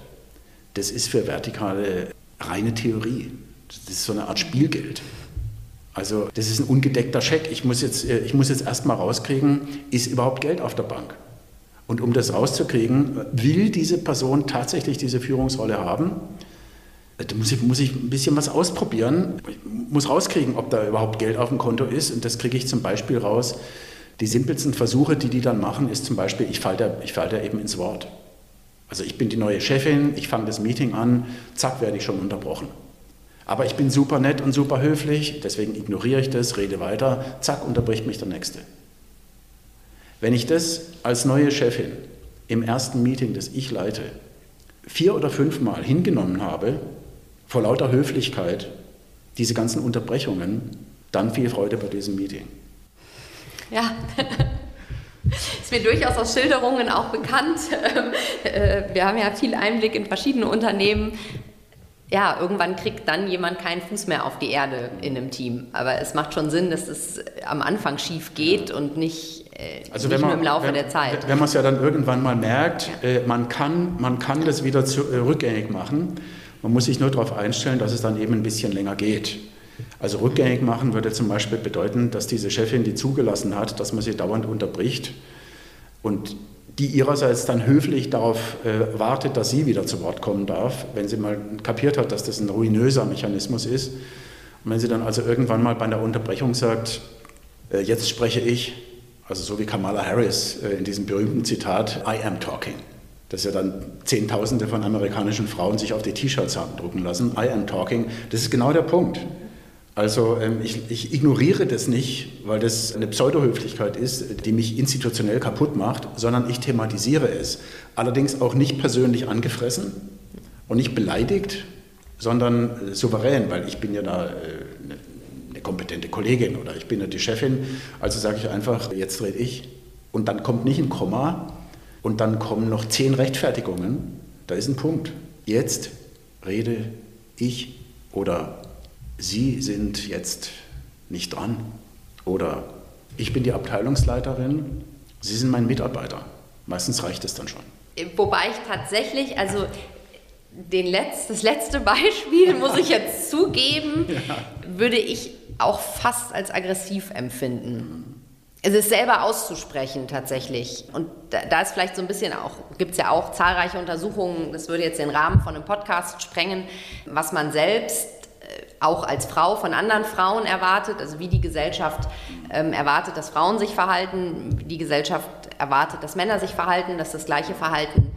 das ist für Vertikale reine Theorie. Das ist so eine Art Spielgeld. Also das ist ein ungedeckter Scheck. Ich muss jetzt, äh, ich muss jetzt erstmal rauskriegen, ist überhaupt Geld auf der Bank? Und um das rauszukriegen, will diese Person tatsächlich diese Führungsrolle haben? Da muss ich, muss ich ein bisschen was ausprobieren. Ich muss rauskriegen, ob da überhaupt Geld auf dem Konto ist. Und das kriege ich zum Beispiel raus. Die simpelsten Versuche, die die dann machen, ist zum Beispiel, ich falle da, fall da eben ins Wort. Also ich bin die neue Chefin, ich fange das Meeting an, zack, werde ich schon unterbrochen. Aber ich bin super nett und super höflich, deswegen ignoriere ich das, rede weiter, zack, unterbricht mich der Nächste. Wenn ich das als neue Chefin im ersten Meeting, das ich leite, vier oder fünfmal hingenommen habe, vor lauter Höflichkeit diese ganzen Unterbrechungen, dann viel Freude bei diesem Meeting. Ja. <laughs> Ist mir durchaus aus Schilderungen auch bekannt. <laughs> Äh, wir haben ja viel Einblick in verschiedene Unternehmen. Ja, irgendwann kriegt dann jemand keinen Fuß mehr auf die Erde in einem Team. Aber es macht schon Sinn, dass es am Anfang schief geht und nicht, äh, also nicht man, nur im Laufe wenn, der Zeit. Wenn man es ja dann irgendwann mal merkt, ja. äh, man, kann, man kann das wieder zu, rückgängig machen, Man muss sich nur darauf einstellen, dass es dann eben ein bisschen länger geht. Also rückgängig machen würde zum Beispiel bedeuten, dass diese Chefin, die zugelassen hat, dass man sie dauernd unterbricht und die ihrerseits dann höflich darauf äh, wartet, dass sie wieder zu Wort kommen darf, wenn sie mal kapiert hat, dass das ein ruinöser Mechanismus ist. Und wenn sie dann also irgendwann mal bei einer Unterbrechung sagt, äh, jetzt spreche ich, also so wie Kamala Harris äh, in diesem berühmten Zitat, I am talking. Das ja dann Zehntausende von amerikanischen Frauen sich auf die T-Shirts haben drucken lassen. I am talking. Das ist genau der Punkt. Also ähm, ich, ich, ignoriere das nicht, weil das eine Pseudohöflichkeit ist, die mich institutionell kaputt macht, sondern ich thematisiere es. Allerdings auch nicht persönlich angefressen und nicht beleidigt, sondern souverän, weil ich bin ja da äh, eine kompetente Kollegin oder ich bin ja die Chefin. Also sage ich einfach, jetzt rede ich. Und dann kommt nicht ein Komma und dann kommen noch zehn Rechtfertigungen. Da ist ein Punkt. Jetzt rede ich oder Sie sind jetzt nicht dran oder ich bin die Abteilungsleiterin, Sie sind mein Mitarbeiter. Meistens reicht es dann schon. Wobei ich tatsächlich, also den Letz-, das letzte Beispiel, <laughs> muss ich jetzt zugeben, ja. würde ich auch fast als aggressiv empfinden. Es ist selber auszusprechen tatsächlich. Und da, da ist vielleicht so ein bisschen auch, gibt es ja auch zahlreiche Untersuchungen, das würde jetzt den Rahmen von einem Podcast sprengen, was man selbst auch als Frau von anderen Frauen erwartet, also wie die Gesellschaft ähm, erwartet, dass Frauen sich verhalten, wie die Gesellschaft erwartet, dass Männer sich verhalten, dass das gleiche Verhalten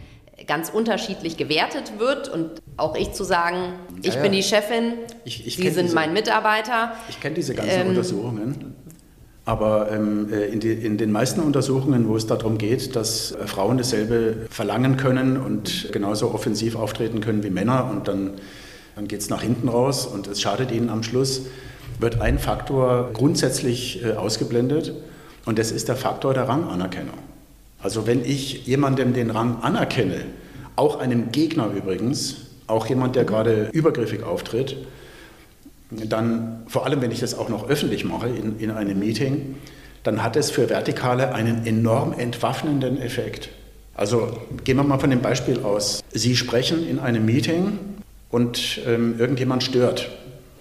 ganz unterschiedlich gewertet wird und auch ich zu sagen, ich ja, bin die Chefin, ich, ich Sie sind diese, mein Mitarbeiter. Ich kenne diese ganzen ähm, Untersuchungen. Aber ähm, äh, in, die, in, den meisten Untersuchungen, wo es darum geht, dass äh, Frauen dasselbe verlangen können und genauso offensiv auftreten können wie Männer und dann dann geht es nach hinten raus und es schadet ihnen am Schluss, wird ein Faktor grundsätzlich äh, ausgeblendet und das ist der Faktor der Ranganerkennung. Also wenn ich jemandem den Rang anerkenne, auch einem Gegner übrigens, auch jemand, der gerade übergriffig auftritt, dann, vor allem wenn ich das auch noch öffentlich mache in, in einem Meeting, dann hat es für Vertikale einen enorm entwaffnenden Effekt. Also gehen wir mal von dem Beispiel aus. Sie sprechen in einem Meeting und ähm, irgendjemand stört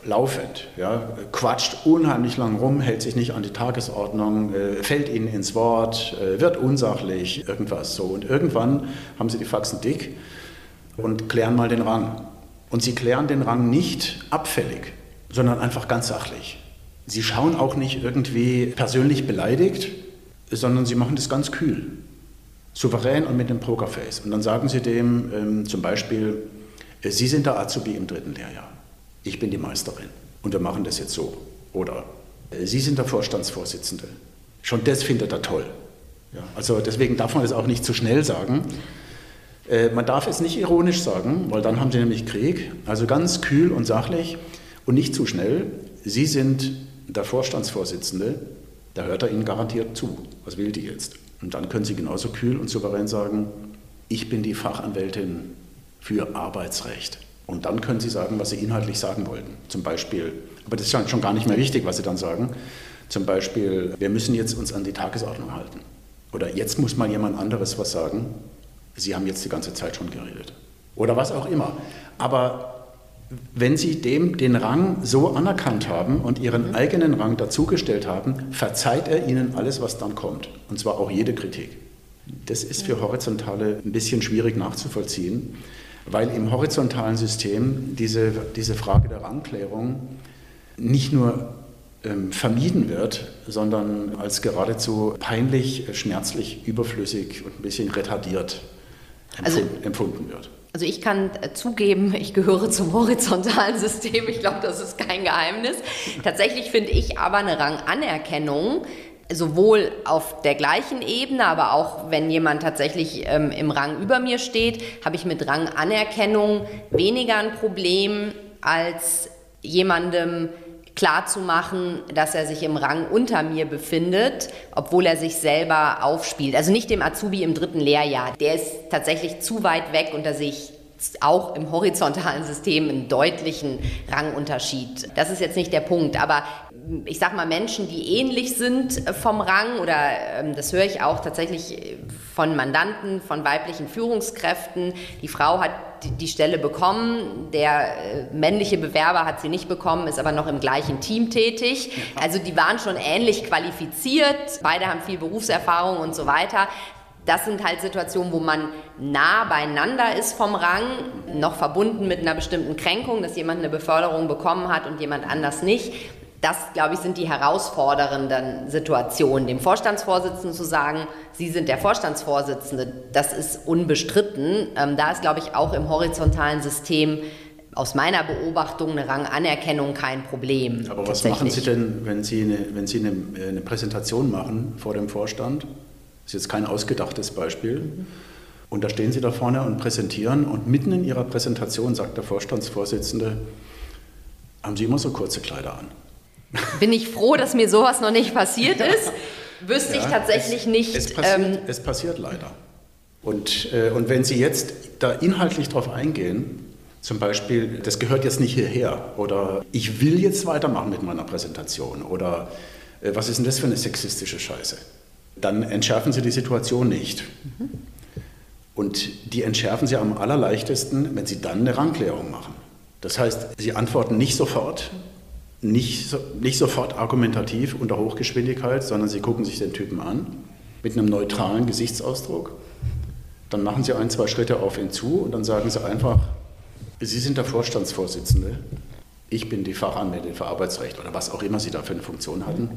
laufend, ja, quatscht unheimlich lang rum, hält sich nicht an die Tagesordnung, äh, fällt ihnen ins Wort, äh, wird unsachlich, irgendwas so. Und irgendwann haben sie die Faxen dick und klären mal den Rang. Und sie klären den Rang nicht abfällig, sondern einfach ganz sachlich. Sie schauen auch nicht irgendwie persönlich beleidigt, sondern sie machen das ganz kühl, souverän und mit dem Pokerface. Und dann sagen sie dem ähm, zum Beispiel, Sie sind der Azubi im dritten Lehrjahr. Ich bin die Meisterin. Und wir machen das jetzt so. Oder äh, Sie sind der Vorstandsvorsitzende. Schon das findet er toll. Ja, also deswegen darf man das auch nicht zu schnell sagen. Äh, man darf es nicht ironisch sagen, weil dann haben Sie nämlich Krieg. Also ganz kühl und sachlich und nicht zu schnell. Sie sind der Vorstandsvorsitzende. Da hört er Ihnen garantiert zu. Was will die jetzt? Und dann können Sie genauso kühl und souverän sagen, ich bin die Fachanwältin für Arbeitsrecht. Und dann können Sie sagen, was Sie inhaltlich sagen wollten. Zum Beispiel, aber das ist schon gar nicht mehr wichtig, was Sie dann sagen. Zum Beispiel, wir müssen jetzt uns an die Tagesordnung halten. Oder jetzt muss mal jemand anderes was sagen. Sie haben jetzt die ganze Zeit schon geredet. Oder was auch immer. Aber wenn Sie dem den Rang so anerkannt haben und Ihren mhm. eigenen Rang dazugestellt haben, verzeiht er Ihnen alles, was dann kommt. Und zwar auch jede Kritik. Das ist für Horizontale ein bisschen schwierig nachzuvollziehen weil im horizontalen System diese, diese Frage der Rangklärung nicht nur ähm, vermieden wird, sondern als geradezu peinlich, schmerzlich, überflüssig und ein bisschen retardiert empfunden, also, empfunden wird. Also ich kann äh, zugeben, ich gehöre zum horizontalen <laughs> System. Ich glaube, das ist kein Geheimnis. Tatsächlich finde ich aber eine Ranganerkennung sowohl auf der gleichen Ebene, aber auch wenn jemand tatsächlich ähm, im Rang über mir steht, habe ich mit Ranganerkennung weniger ein Problem als jemandem klarzumachen, dass er sich im Rang unter mir befindet, obwohl er sich selber aufspielt. Also nicht dem Azubi im dritten Lehrjahr. Der ist tatsächlich zu weit weg und da sehe ich auch im horizontalen System einen deutlichen Rangunterschied. Das ist jetzt nicht der Punkt, aber ich sag mal, Menschen, die ähnlich sind äh, vom Rang oder ähm, das höre ich auch tatsächlich äh, von Mandanten, von weiblichen Führungskräften. Die Frau hat die Stelle bekommen, der äh, männliche Bewerber hat sie nicht bekommen, ist aber noch im gleichen Team tätig. Also die waren schon ähnlich qualifiziert, beide haben viel Berufserfahrung und so weiter. Das sind halt Situationen, wo man nah beieinander ist vom Rang, noch verbunden mit einer bestimmten Kränkung, dass jemand eine Beförderung bekommen hat und jemand anders nicht das, glaube ich, sind die herausfordernden Situationen. Dem Vorstandsvorsitzenden zu sagen, Sie sind der Vorstandsvorsitzende, das ist unbestritten. Ähm, da ist, glaube ich, auch im horizontalen System aus meiner Beobachtung eine Ranganerkennung kein Problem. Aber was machen Sie denn, wenn Sie, eine, wenn Sie eine, eine, Präsentation machen vor dem Vorstand? Das ist jetzt kein ausgedachtes Beispiel. Mhm. Und da stehen Sie da vorne und präsentieren und mitten in Ihrer Präsentation sagt der Vorstandsvorsitzende, haben Sie immer so kurze Kleider an? Bin ich froh, dass mir sowas noch nicht passiert ist. Wüsste ja, ich tatsächlich es, nicht. Es passiert, ähm, es passiert leider. Und, äh, und wenn Sie jetzt da inhaltlich drauf eingehen, zum Beispiel, das gehört jetzt nicht hierher oder ich will jetzt weitermachen mit meiner Präsentation oder äh, was ist denn das für eine sexistische Scheiße? Dann entschärfen Sie die Situation nicht. Mhm. Und die entschärfen Sie am allerleichtesten, wenn Sie dann eine Rangklärung machen. Das heißt, Sie antworten nicht sofort, nicht, nicht sofort argumentativ unter Hochgeschwindigkeit, sondern sie gucken sich den Typen an mit einem neutralen Gesichtsausdruck. Dann machen sie ein, zwei Schritte auf ihn zu und dann sagen sie einfach, Sie sind der Vorstandsvorsitzende, ich bin die Fachanwältin für Arbeitsrecht oder was auch immer Sie da für eine Funktion hatten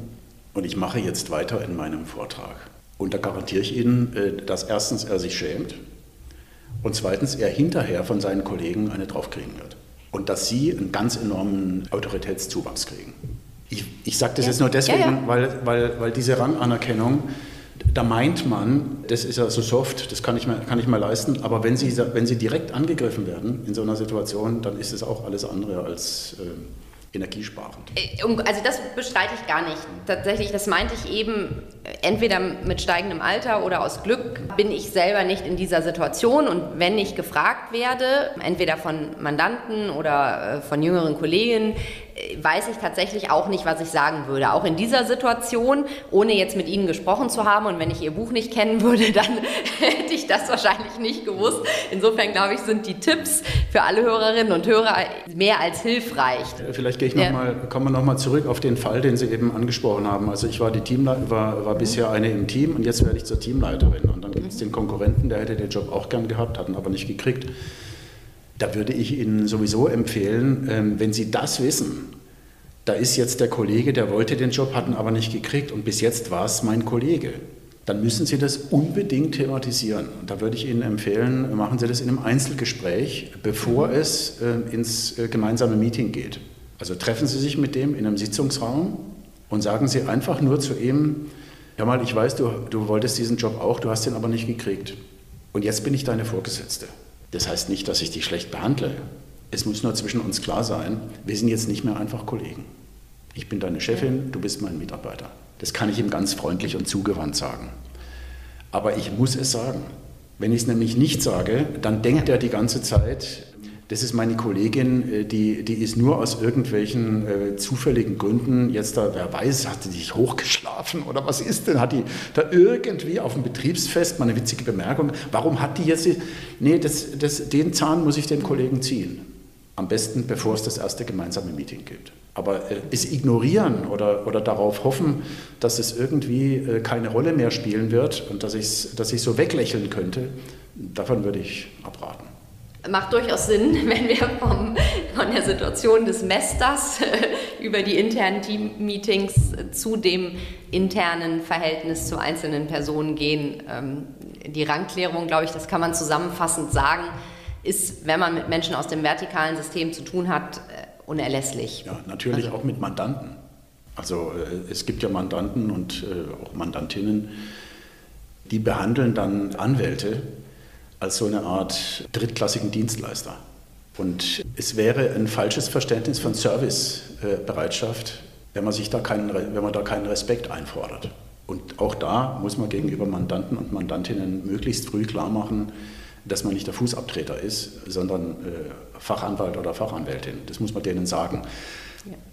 und ich mache jetzt weiter in meinem Vortrag. Und da garantiere ich Ihnen, äh, dass erstens er sich schämt und zweitens er hinterher von seinen Kollegen eine draufkriegen wird und dass sie einen ganz enormen Autoritätszuwachs kriegen. Ich, ich sage das ja. jetzt nur deswegen, ja, ja. Weil, weil, weil diese Ranganerkennung, da meint man, das ist ja so soft, das kann ich mal, kann ich mal leisten, aber wenn sie, wenn sie direkt angegriffen werden in so einer Situation, dann ist es auch alles andere als... Äh, energiesparend. Äh, also das bestreite ich gar nicht. Tatsächlich, das meinte ich eben, entweder mit steigendem Alter oder aus Glück bin ich selber nicht in dieser Situation und wenn ich gefragt werde, entweder von Mandanten oder äh, von jüngeren Kollegen, weiß ich tatsächlich auch nicht, was ich sagen würde. Auch in dieser Situation, ohne jetzt mit Ihnen gesprochen zu haben und wenn ich Ihr Buch nicht kennen würde, <laughs> dann hätte ich das wahrscheinlich nicht gewusst. Insofern glaube ich, sind die Tipps für alle Hörerinnen und Hörer mehr als hilfreich. Vielleicht gehe ich noch ja. mal, kommen wir nochmal zurück auf den Fall, den Sie eben angesprochen haben. Also ich war die Teamleiterin, war, war mhm. bisher eine im Team und jetzt werde ich zur Teamleiterin. Und dann gibt es mhm. den Konkurrenten, der hätte den Job auch gern gehabt, hat ihn aber nicht gekriegt. Da würde ich Ihnen sowieso empfehlen, ähm, wenn Sie das wissen, da ist jetzt der Kollege, der wollte den Job, hat ihn aber nicht gekriegt und bis jetzt war es mein Kollege. Dann müssen Sie das unbedingt thematisieren. Und da würde ich Ihnen empfehlen, machen Sie das in einem Einzelgespräch, bevor es äh, ins äh, gemeinsame Meeting geht. Also treffen Sie sich mit dem in einem Sitzungsraum und sagen Sie einfach nur zu ihm, hör mal, ich weiß, du, du wolltest diesen Job auch, du hast den aber nicht gekriegt. Und jetzt bin ich deine Vorgesetzte. Das heißt nicht, dass ich dich schlecht behandle. Es muss nur zwischen uns klar sein, wir sind jetzt nicht mehr einfach Kollegen. Ich bin deine Chefin, du bist mein Mitarbeiter. Das kann ich ihm ganz freundlich und zugewandt sagen. Aber ich muss es sagen. Wenn ich es nämlich nicht sage, dann denkt er die ganze Zeit, das ist meine Kollegin, äh, die, die ist nur aus irgendwelchen äh, zufälligen Gründen jetzt da, wer weiß, hat sie sich hochgeschlafen oder was ist denn? Hat die da irgendwie auf dem Betriebsfest mal eine witzige Bemerkung? Warum hat die jetzt, nee, das, das, den Zahn muss ich dem Kollegen ziehen. Am besten, bevor es das erste gemeinsame Meeting gibt. Aber äh, es ignorieren oder, oder darauf hoffen, dass es irgendwie äh, keine Rolle mehr spielen wird und dass ich dass ich so weglächeln könnte, davon würde ich abraten macht durchaus Sinn, <laughs> wenn wir vom, von der Situation des Mesters über die internen Team-Meetings zu dem internen Verhältnis zu einzelnen Personen gehen. Ähm, die Rangklärung, glaube ich, das kann man zusammenfassend sagen, ist, wenn man mit Menschen aus dem vertikalen System zu tun hat, äh, unerlässlich. Ja, natürlich also, auch mit Mandanten. Also äh, es gibt ja Mandanten und äh, auch Mandantinnen, die behandeln dann Anwälte als so eine Art drittklassigen Dienstleister. Und es wäre ein falsches Verständnis von Servicebereitschaft, wenn man, sich da keinen, wenn man da keinen Respekt einfordert. Und auch da muss man gegenüber Mandanten und Mandantinnen möglichst früh klar machen, dass man nicht der Fußabtreter ist, sondern äh, Fachanwalt oder Fachanwältin. Das muss man denen sagen.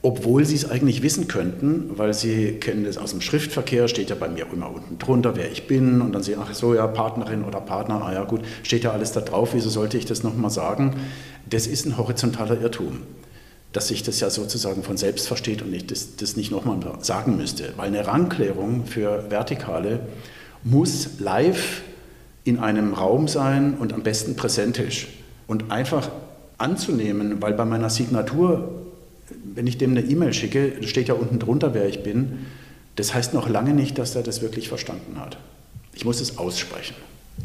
Obwohl sie es eigentlich wissen könnten, weil sie kennen es aus dem Schriftverkehr, steht ja bei mir immer unten drunter, wer ich bin und dann sehen, ach so, ja, Partnerin oder Partner, ah ja gut, steht ja alles da drauf, wieso sollte ich das nochmal sagen? Das ist ein horizontaler Irrtum, dass sich das ja sozusagen von selbst versteht und ich das, das nicht nochmal sagen müsste, weil eine Rangklärung für Vertikale muss live in einem Raum sein und am besten präsentisch und einfach anzunehmen, weil bei meiner Signatur wenn ich dem eine E-Mail schicke, steht ja unten drunter, wer ich bin, das heißt noch lange nicht, dass er das wirklich verstanden hat. Ich muss es aussprechen.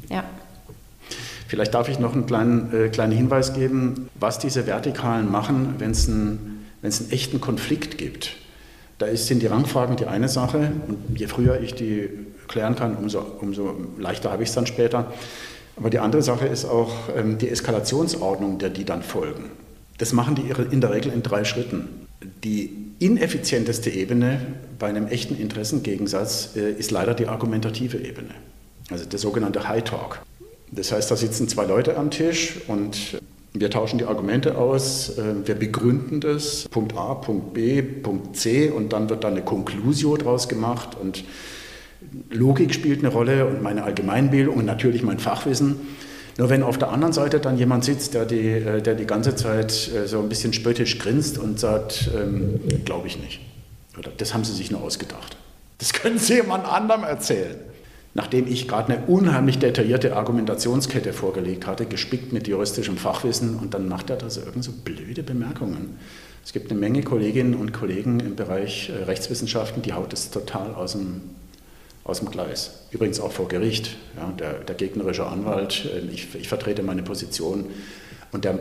Ja. Vielleicht darf ich noch einen kleinen, äh, kleinen Hinweis geben, was diese Vertikalen machen, wenn es einen, einen echten Konflikt gibt. Da ist, sind die Rangfragen die eine Sache und je früher ich die klären kann, umso, umso leichter habe ich es dann später. Aber die andere Sache ist auch ähm, die Eskalationsordnung, der die dann folgen. Das machen die in der Regel in drei Schritten. Die ineffizienteste Ebene bei einem echten Interessengegensatz äh, ist leider die argumentative Ebene, also der sogenannte High Talk. Das heißt, da sitzen zwei Leute am Tisch und wir tauschen die Argumente aus, äh, wir begründen das, Punkt A, Punkt B, Punkt C und dann wird da eine Conclusio draus gemacht und Logik spielt eine Rolle und meine Allgemeinbildung und natürlich mein Fachwissen. Nur wenn auf der anderen Seite dann jemand sitzt, der die, äh, der die ganze Zeit äh, so ein bisschen spöttisch grinst und sagt, ähm, glaube ich nicht. Oder das haben sie sich nur ausgedacht. Das können sie jemand anderem erzählen. Nachdem ich gerade eine unheimlich detaillierte Argumentationskette vorgelegt hatte, gespickt mit juristischem Fachwissen, und dann macht er da so irgend so blöde Bemerkungen. Es gibt eine Menge Kolleginnen und Kollegen im Bereich äh, Rechtswissenschaften, die haut es total aus dem, aus dem Gleis. Übrigens auch vor Gericht. Ja, der, der, gegnerische Anwalt, äh, ich, ich, vertrete meine Position und der,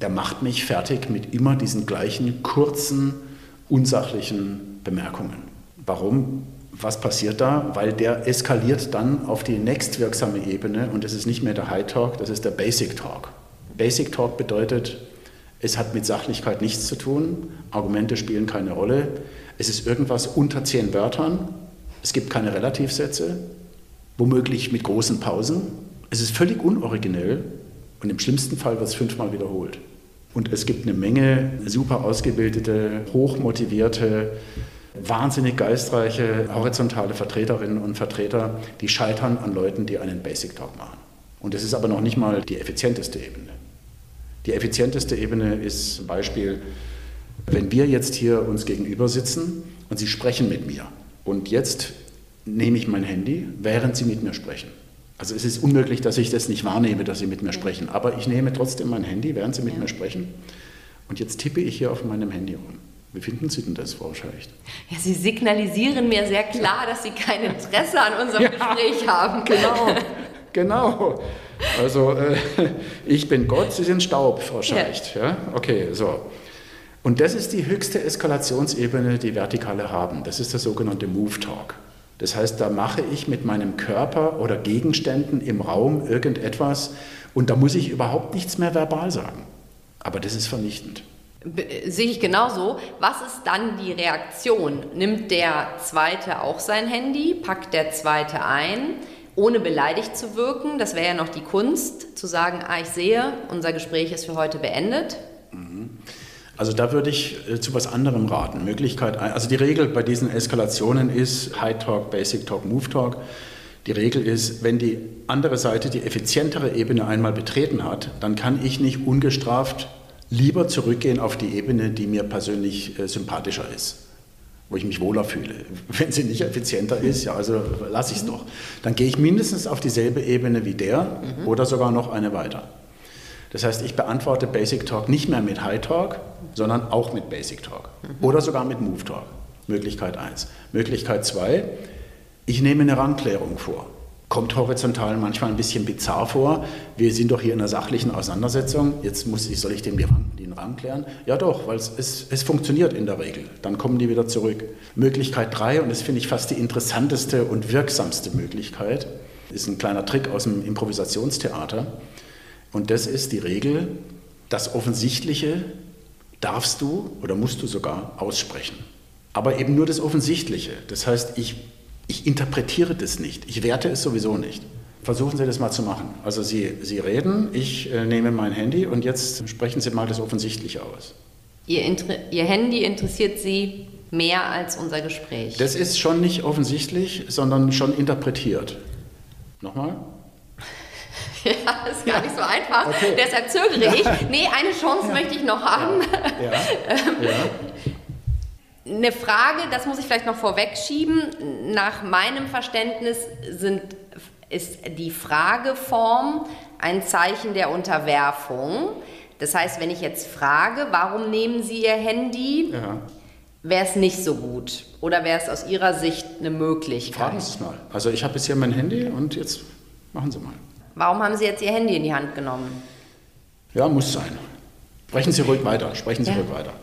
der macht mich fertig mit immer diesen gleichen kurzen, unsachlichen Bemerkungen. Warum? Was passiert da? Weil der eskaliert dann auf die nächstwirksame Ebene und das ist nicht mehr der High Talk, das ist der Basic Talk. Basic Talk bedeutet, es hat mit Sachlichkeit nichts zu tun, Argumente spielen keine Rolle, es ist irgendwas unter zehn Wörtern es gibt keine Relativsätze, womöglich mit großen Pausen. Es ist völlig unoriginell und im schlimmsten Fall wird es fünfmal wiederholt. Und es gibt eine Menge super ausgebildete, hochmotivierte, wahnsinnig geistreiche, horizontale Vertreterinnen und Vertreter, die scheitern an Leuten, die einen Basic Talk machen. Und das ist aber noch nicht mal die effizienteste Ebene. Die effizienteste Ebene ist zum Beispiel, wenn wir jetzt hier uns gegenüber sitzen und Sie sprechen mit mir. Und jetzt nehme ich mein Handy, während Sie mit mir sprechen. Also es ist unmöglich, dass ich das nicht wahrnehme, dass Sie mit mir sprechen. Aber ich nehme trotzdem mein Handy, während Sie mit ja. mir sprechen. Und jetzt tippe ich hier auf meinem Handy rum. Wie finden Sie denn das, Frau Scheicht? Ja, Sie signalisieren mir sehr klar, dass Sie kein Interesse an unserem <laughs> ja, Gespräch haben. Genau, <laughs> genau. Also äh, <laughs> ich bin Gott, Sie sind Staub, Frau Scheicht. Ja. ja? Okay, so. Und das ist die höchste Eskalationsebene, die Vertikale haben. Das ist der sogenannte Move Talk. Das heißt, da mache ich mit meinem Körper oder Gegenständen im Raum irgendetwas und da muss ich überhaupt nichts mehr verbal sagen. Aber das ist vernichtend. Sehe ich genauso. Was ist dann die Reaktion? Nimmt der Zweite auch sein Handy, packt der Zweite ein, ohne beleidigt zu wirken? Das wäre ja noch die Kunst, zu sagen, ah, ich sehe, unser Gespräch ist für heute beendet. Also da würde ich äh, zu was anderem raten. Möglichkeit, also die Regel bei diesen Eskalationen ist High Talk, Basic Talk, Move Talk. Die Regel ist, wenn die andere Seite die effizientere Ebene einmal betreten hat, dann kann ich nicht ungestraft lieber zurückgehen auf die Ebene, die mir persönlich äh, sympathischer ist, wo ich mich wohler fühle. <laughs> Wenn sie nicht effizienter ist, ja, also lasse ich es doch. Dann gehe ich mindestens auf dieselbe Ebene wie der mhm. oder sogar noch eine weiter. Das heißt, ich beantworte Basic Talk nicht mehr mit High Talk, sondern auch mit Basic Talk mhm. oder sogar mit Move Talk. Möglichkeit 1. Möglichkeit 2, ich nehme eine Rangklärung vor. Kommt horizontal manchmal ein bisschen bizarr vor. Wir sind doch hier in einer sachlichen Auseinandersetzung. Jetzt muss ich, soll ich dem den Rang klären? Ja doch, weil es, es, es funktioniert in der Regel. Dann kommen die wieder zurück. Möglichkeit 3, und das finde ich fast die interessanteste und wirksamste Möglichkeit, ist ein kleiner Trick aus dem Improvisationstheater. Und das ist die Regel, das Offensichtliche darfst du oder musst du sogar aussprechen. Aber eben nur das Offensichtliche. Das heißt, ich, ich interpretiere das nicht. Ich werte es sowieso nicht. Versuchen Sie das mal zu machen. Also Sie, Sie reden, ich äh, nehme mein Handy und jetzt sprechen Sie mal das Offensichtliche aus. Ihr, Ihr Handy interessiert Sie mehr als unser Gespräch. Das ist schon nicht offensichtlich, sondern schon interpretiert. Nochmal? <laughs> Ja, ist gar nicht so einfach. Okay. Deshalb zögere ich. Nee, eine Chance möchte ich noch haben. <laughs> Eine Frage, das muss ich vielleicht noch vorwegschieben. Nach meinem Verständnis sind, ist die Frageform ein Zeichen der Unterwerfung. Das heißt, wenn ich jetzt frage, warum nehmen Sie Ihr Handy, ja. wäre es nicht so gut. Oder wäre es aus Ihrer Sicht eine Möglichkeit? Fragen Sie es mal. Also ich habe jetzt hier mein Handy und jetzt machen Sie mal. Warum haben Sie jetzt Ihr Handy in die Hand genommen? Ja, muss sein. Sprechen Sie ruhig weiter. Sprechen Sie ja. ruhig weiter. <laughs>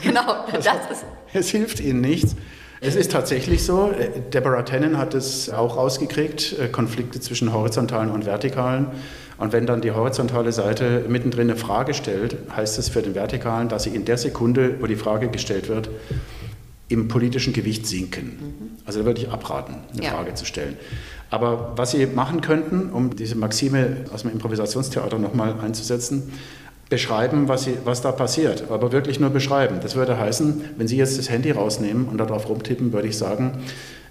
Genau, <laughs> das ist. Es hilft Ihnen nichts. Es ist tatsächlich so, äh, Deborah Tannen hat es auch rausgekriegt, äh, Konflikte zwischen horizontalen und vertikalen. Und wenn dann die horizontale Seite mittendrin eine Frage stellt, heißt es für den vertikalen, dass sie in der Sekunde, wo die Frage gestellt wird, im politischen Gewicht sinken. Mhm. Also da würde ich abraten, eine ja. Frage zu stellen. Aber was Sie machen könnten, um diese Maxime aus dem Improvisationstheater nochmal einzusetzen, beschreiben, was, Sie, was da passiert, aber wirklich nur beschreiben. Das würde heißen, wenn Sie jetzt das Handy rausnehmen und darauf rumtippen, würde ich sagen,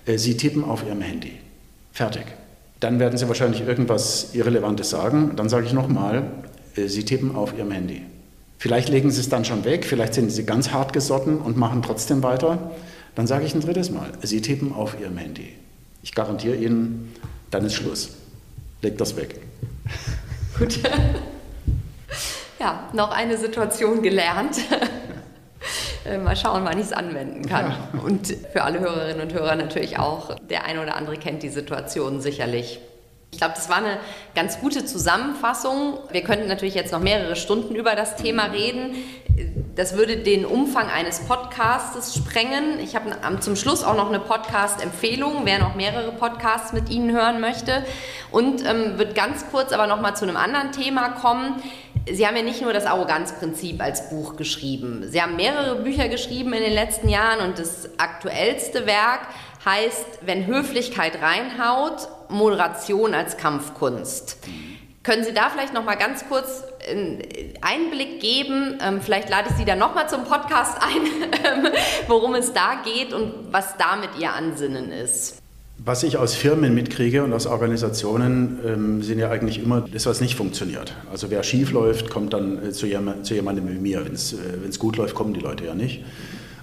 äh, Sie tippen auf Ihrem Handy. Fertig. Dann werden Sie wahrscheinlich irgendwas Irrelevantes sagen. Dann sage ich nochmal, äh, Sie tippen auf Ihrem Handy. Vielleicht legen Sie es dann schon weg, vielleicht sind Sie ganz hart gesotten und machen trotzdem weiter. Dann sage ich ein drittes Mal, Sie tippen auf Ihrem Handy. Ich garantiere Ihnen, dann ist Schluss. Legt das weg. <laughs> Gut. Ja, noch eine Situation gelernt. <laughs> Äh, mal schauen, wann ich es anwenden kann. Ja. Und für alle Hörerinnen und Hörer natürlich auch. Der eine oder andere kennt die Situation sicherlich. Ich glaube, das war eine ganz gute Zusammenfassung. Wir könnten natürlich jetzt noch mehrere Stunden über das Thema reden. Das würde den Umfang eines Podcasts sprengen. Ich habe zum Schluss auch noch eine Podcast-Empfehlung, wer noch mehrere Podcasts mit Ihnen hören möchte. Und ähm, wird ganz kurz aber noch mal zu einem anderen Thema kommen. Sie haben ja nicht nur das Arroganzprinzip als Buch geschrieben. Sie haben mehrere Bücher geschrieben in den letzten Jahren und das aktuellste Werk heißt, wenn Höflichkeit reinhaut, Moderation als Kampfkunst. Können Sie da vielleicht noch mal ganz kurz einen Einblick geben? Ähm, vielleicht lade ich Sie dann noch mal zum Podcast <laughs> ein, ähm, worum es da geht und was damit Ihr Ansinnen ist. Was ich aus Firmen mitkriege und aus Organisationen, ähm, sind ja eigentlich immer das, was nicht funktioniert. Also wer schief läuft, kommt dann äh, zu, jemand, zu jemandem wie mir. Wenn es äh, gut läuft, kommen die Leute ja nicht.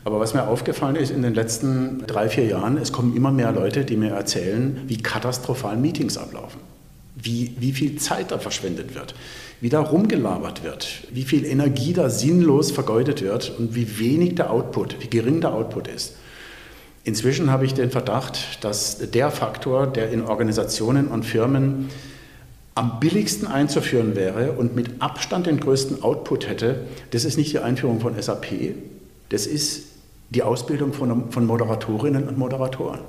Aber was mir aufgefallen ist in den letzten drei, vier Jahren, es kommen immer mehr Leute, die mir erzählen, wie katastrophal Meetings ablaufen. Wie, wie viel Zeit da verschwendet wird, wie da rumgelabert wird, wie viel Energie da sinnlos vergeudet wird und wie wenig der Output, wie gering der Output ist. Inzwischen habe ich den Verdacht, dass der Faktor, der in Organisationen und Firmen am billigsten einzuführen wäre und mit Abstand den größten Output hätte, das ist nicht die Einführung von SAP, das ist die Ausbildung von, von Moderatorinnen und Moderatoren.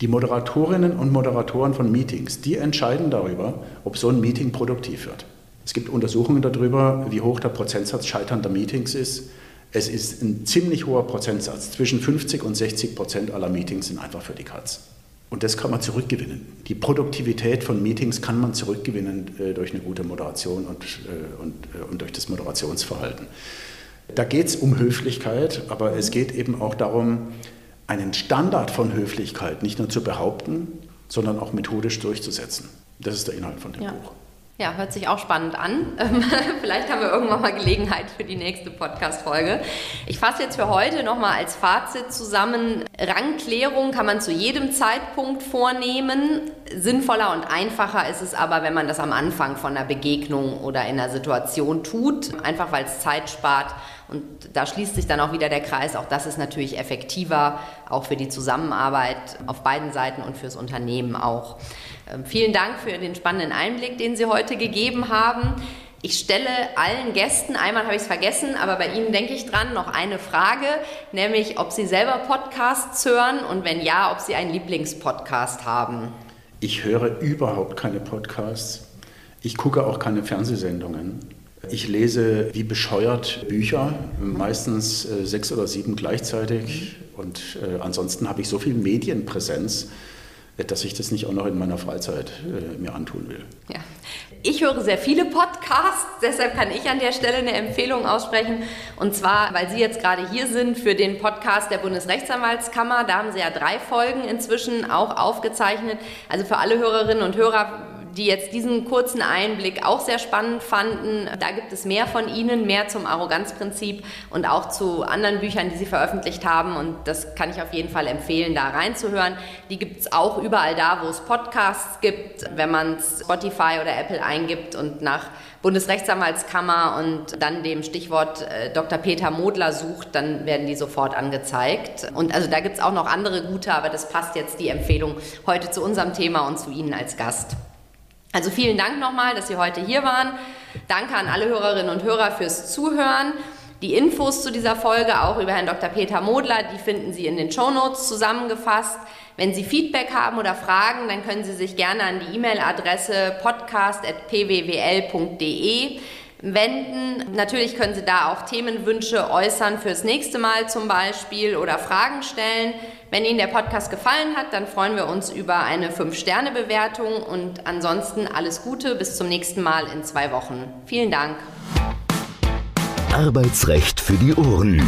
Die Moderatorinnen und Moderatoren von Meetings, die entscheiden darüber, ob so ein Meeting produktiv wird. Es gibt Untersuchungen darüber, wie hoch der Prozentsatz scheiternder Meetings ist. Es ist ein ziemlich hoher Prozentsatz. Zwischen 50 und 60 Prozent aller Meetings sind einfach für die Katz. Und das kann man zurückgewinnen. Die Produktivität von Meetings kann man zurückgewinnen äh, durch eine gute Moderation und, äh, und, äh, und durch das Moderationsverhalten. Da geht es um Höflichkeit, aber es geht eben auch darum, einen Standard von Höflichkeit nicht nur zu behaupten, sondern auch methodisch durchzusetzen. Das ist der Inhalt von dem ja. Buch. Ja, hört sich auch spannend an. <laughs> Vielleicht haben wir irgendwann mal Gelegenheit für die nächste Podcast-Folge. Ich fasse jetzt für heute nochmal als Fazit zusammen. Rangklärung kann man zu jedem Zeitpunkt vornehmen. Sinnvoller und einfacher ist es aber, wenn man das am Anfang von einer Begegnung oder in einer Situation tut. Einfach weil es Zeit spart. Und da schließt sich dann auch wieder der Kreis. Auch das ist natürlich effektiver, auch für die Zusammenarbeit auf beiden Seiten und fürs Unternehmen auch. Ähm, vielen Dank für den spannenden Einblick, den Sie heute gegeben haben. Ich stelle allen Gästen, einmal habe ich es vergessen, aber bei Ihnen denke ich dran, noch eine Frage, nämlich ob Sie selber Podcasts hören und wenn ja, ob Sie einen Lieblingspodcast haben. Ich höre überhaupt keine Podcasts. Ich gucke auch keine Fernsehsendungen. Ich lese wie bescheuert Bücher, meistens äh, sechs oder sieben gleichzeitig. Und äh, ansonsten habe ich so viel Medienpräsenz, dass ich das nicht auch noch in meiner Freizeit äh, mir antun will. Ja. Ich höre sehr viele Podcasts, deshalb kann ich an der Stelle eine Empfehlung aussprechen. Und zwar, weil Sie jetzt gerade hier sind für den Podcast der Bundesrechtsanwaltskammer. Da haben Sie ja drei Folgen inzwischen auch aufgezeichnet. Also für alle Hörerinnen und Hörer die jetzt diesen kurzen Einblick auch sehr spannend fanden. Da gibt es mehr von Ihnen, mehr zum Arroganzprinzip und auch zu anderen Büchern, die Sie veröffentlicht haben. Und das kann ich auf jeden Fall empfehlen, da reinzuhören. Die gibt es auch überall da, wo es Podcasts gibt. Wenn man Spotify oder Apple eingibt und nach Bundesrechtsanwaltskammer und dann dem Stichwort äh, Dr. Peter Modler sucht, dann werden die sofort angezeigt. Und also da gibt es auch noch andere gute, aber das passt jetzt die Empfehlung heute zu unserem Thema und zu Ihnen als Gast. Also vielen Dank nochmal, dass Sie heute hier waren. Danke an alle Hörerinnen und Hörer fürs Zuhören. Die Infos zu dieser Folge, auch über Herrn Dr. Peter Modler, die finden Sie in den Show Notes zusammengefasst. Wenn Sie Feedback haben oder Fragen, dann können Sie sich gerne an die E-Mail-Adresse podcast.pwwl.de wenden. Natürlich können Sie da auch Themenwünsche äußern fürs nächste Mal zum Beispiel oder Fragen stellen. Wenn Ihnen der Podcast gefallen hat, dann freuen wir uns über eine 5-Sterne-Bewertung und ansonsten alles Gute. Bis zum nächsten Mal in zwei Wochen. Vielen Dank. Arbeitsrecht für die Ohren.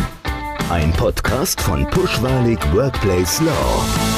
Ein Podcast von Pushwalig Workplace Law.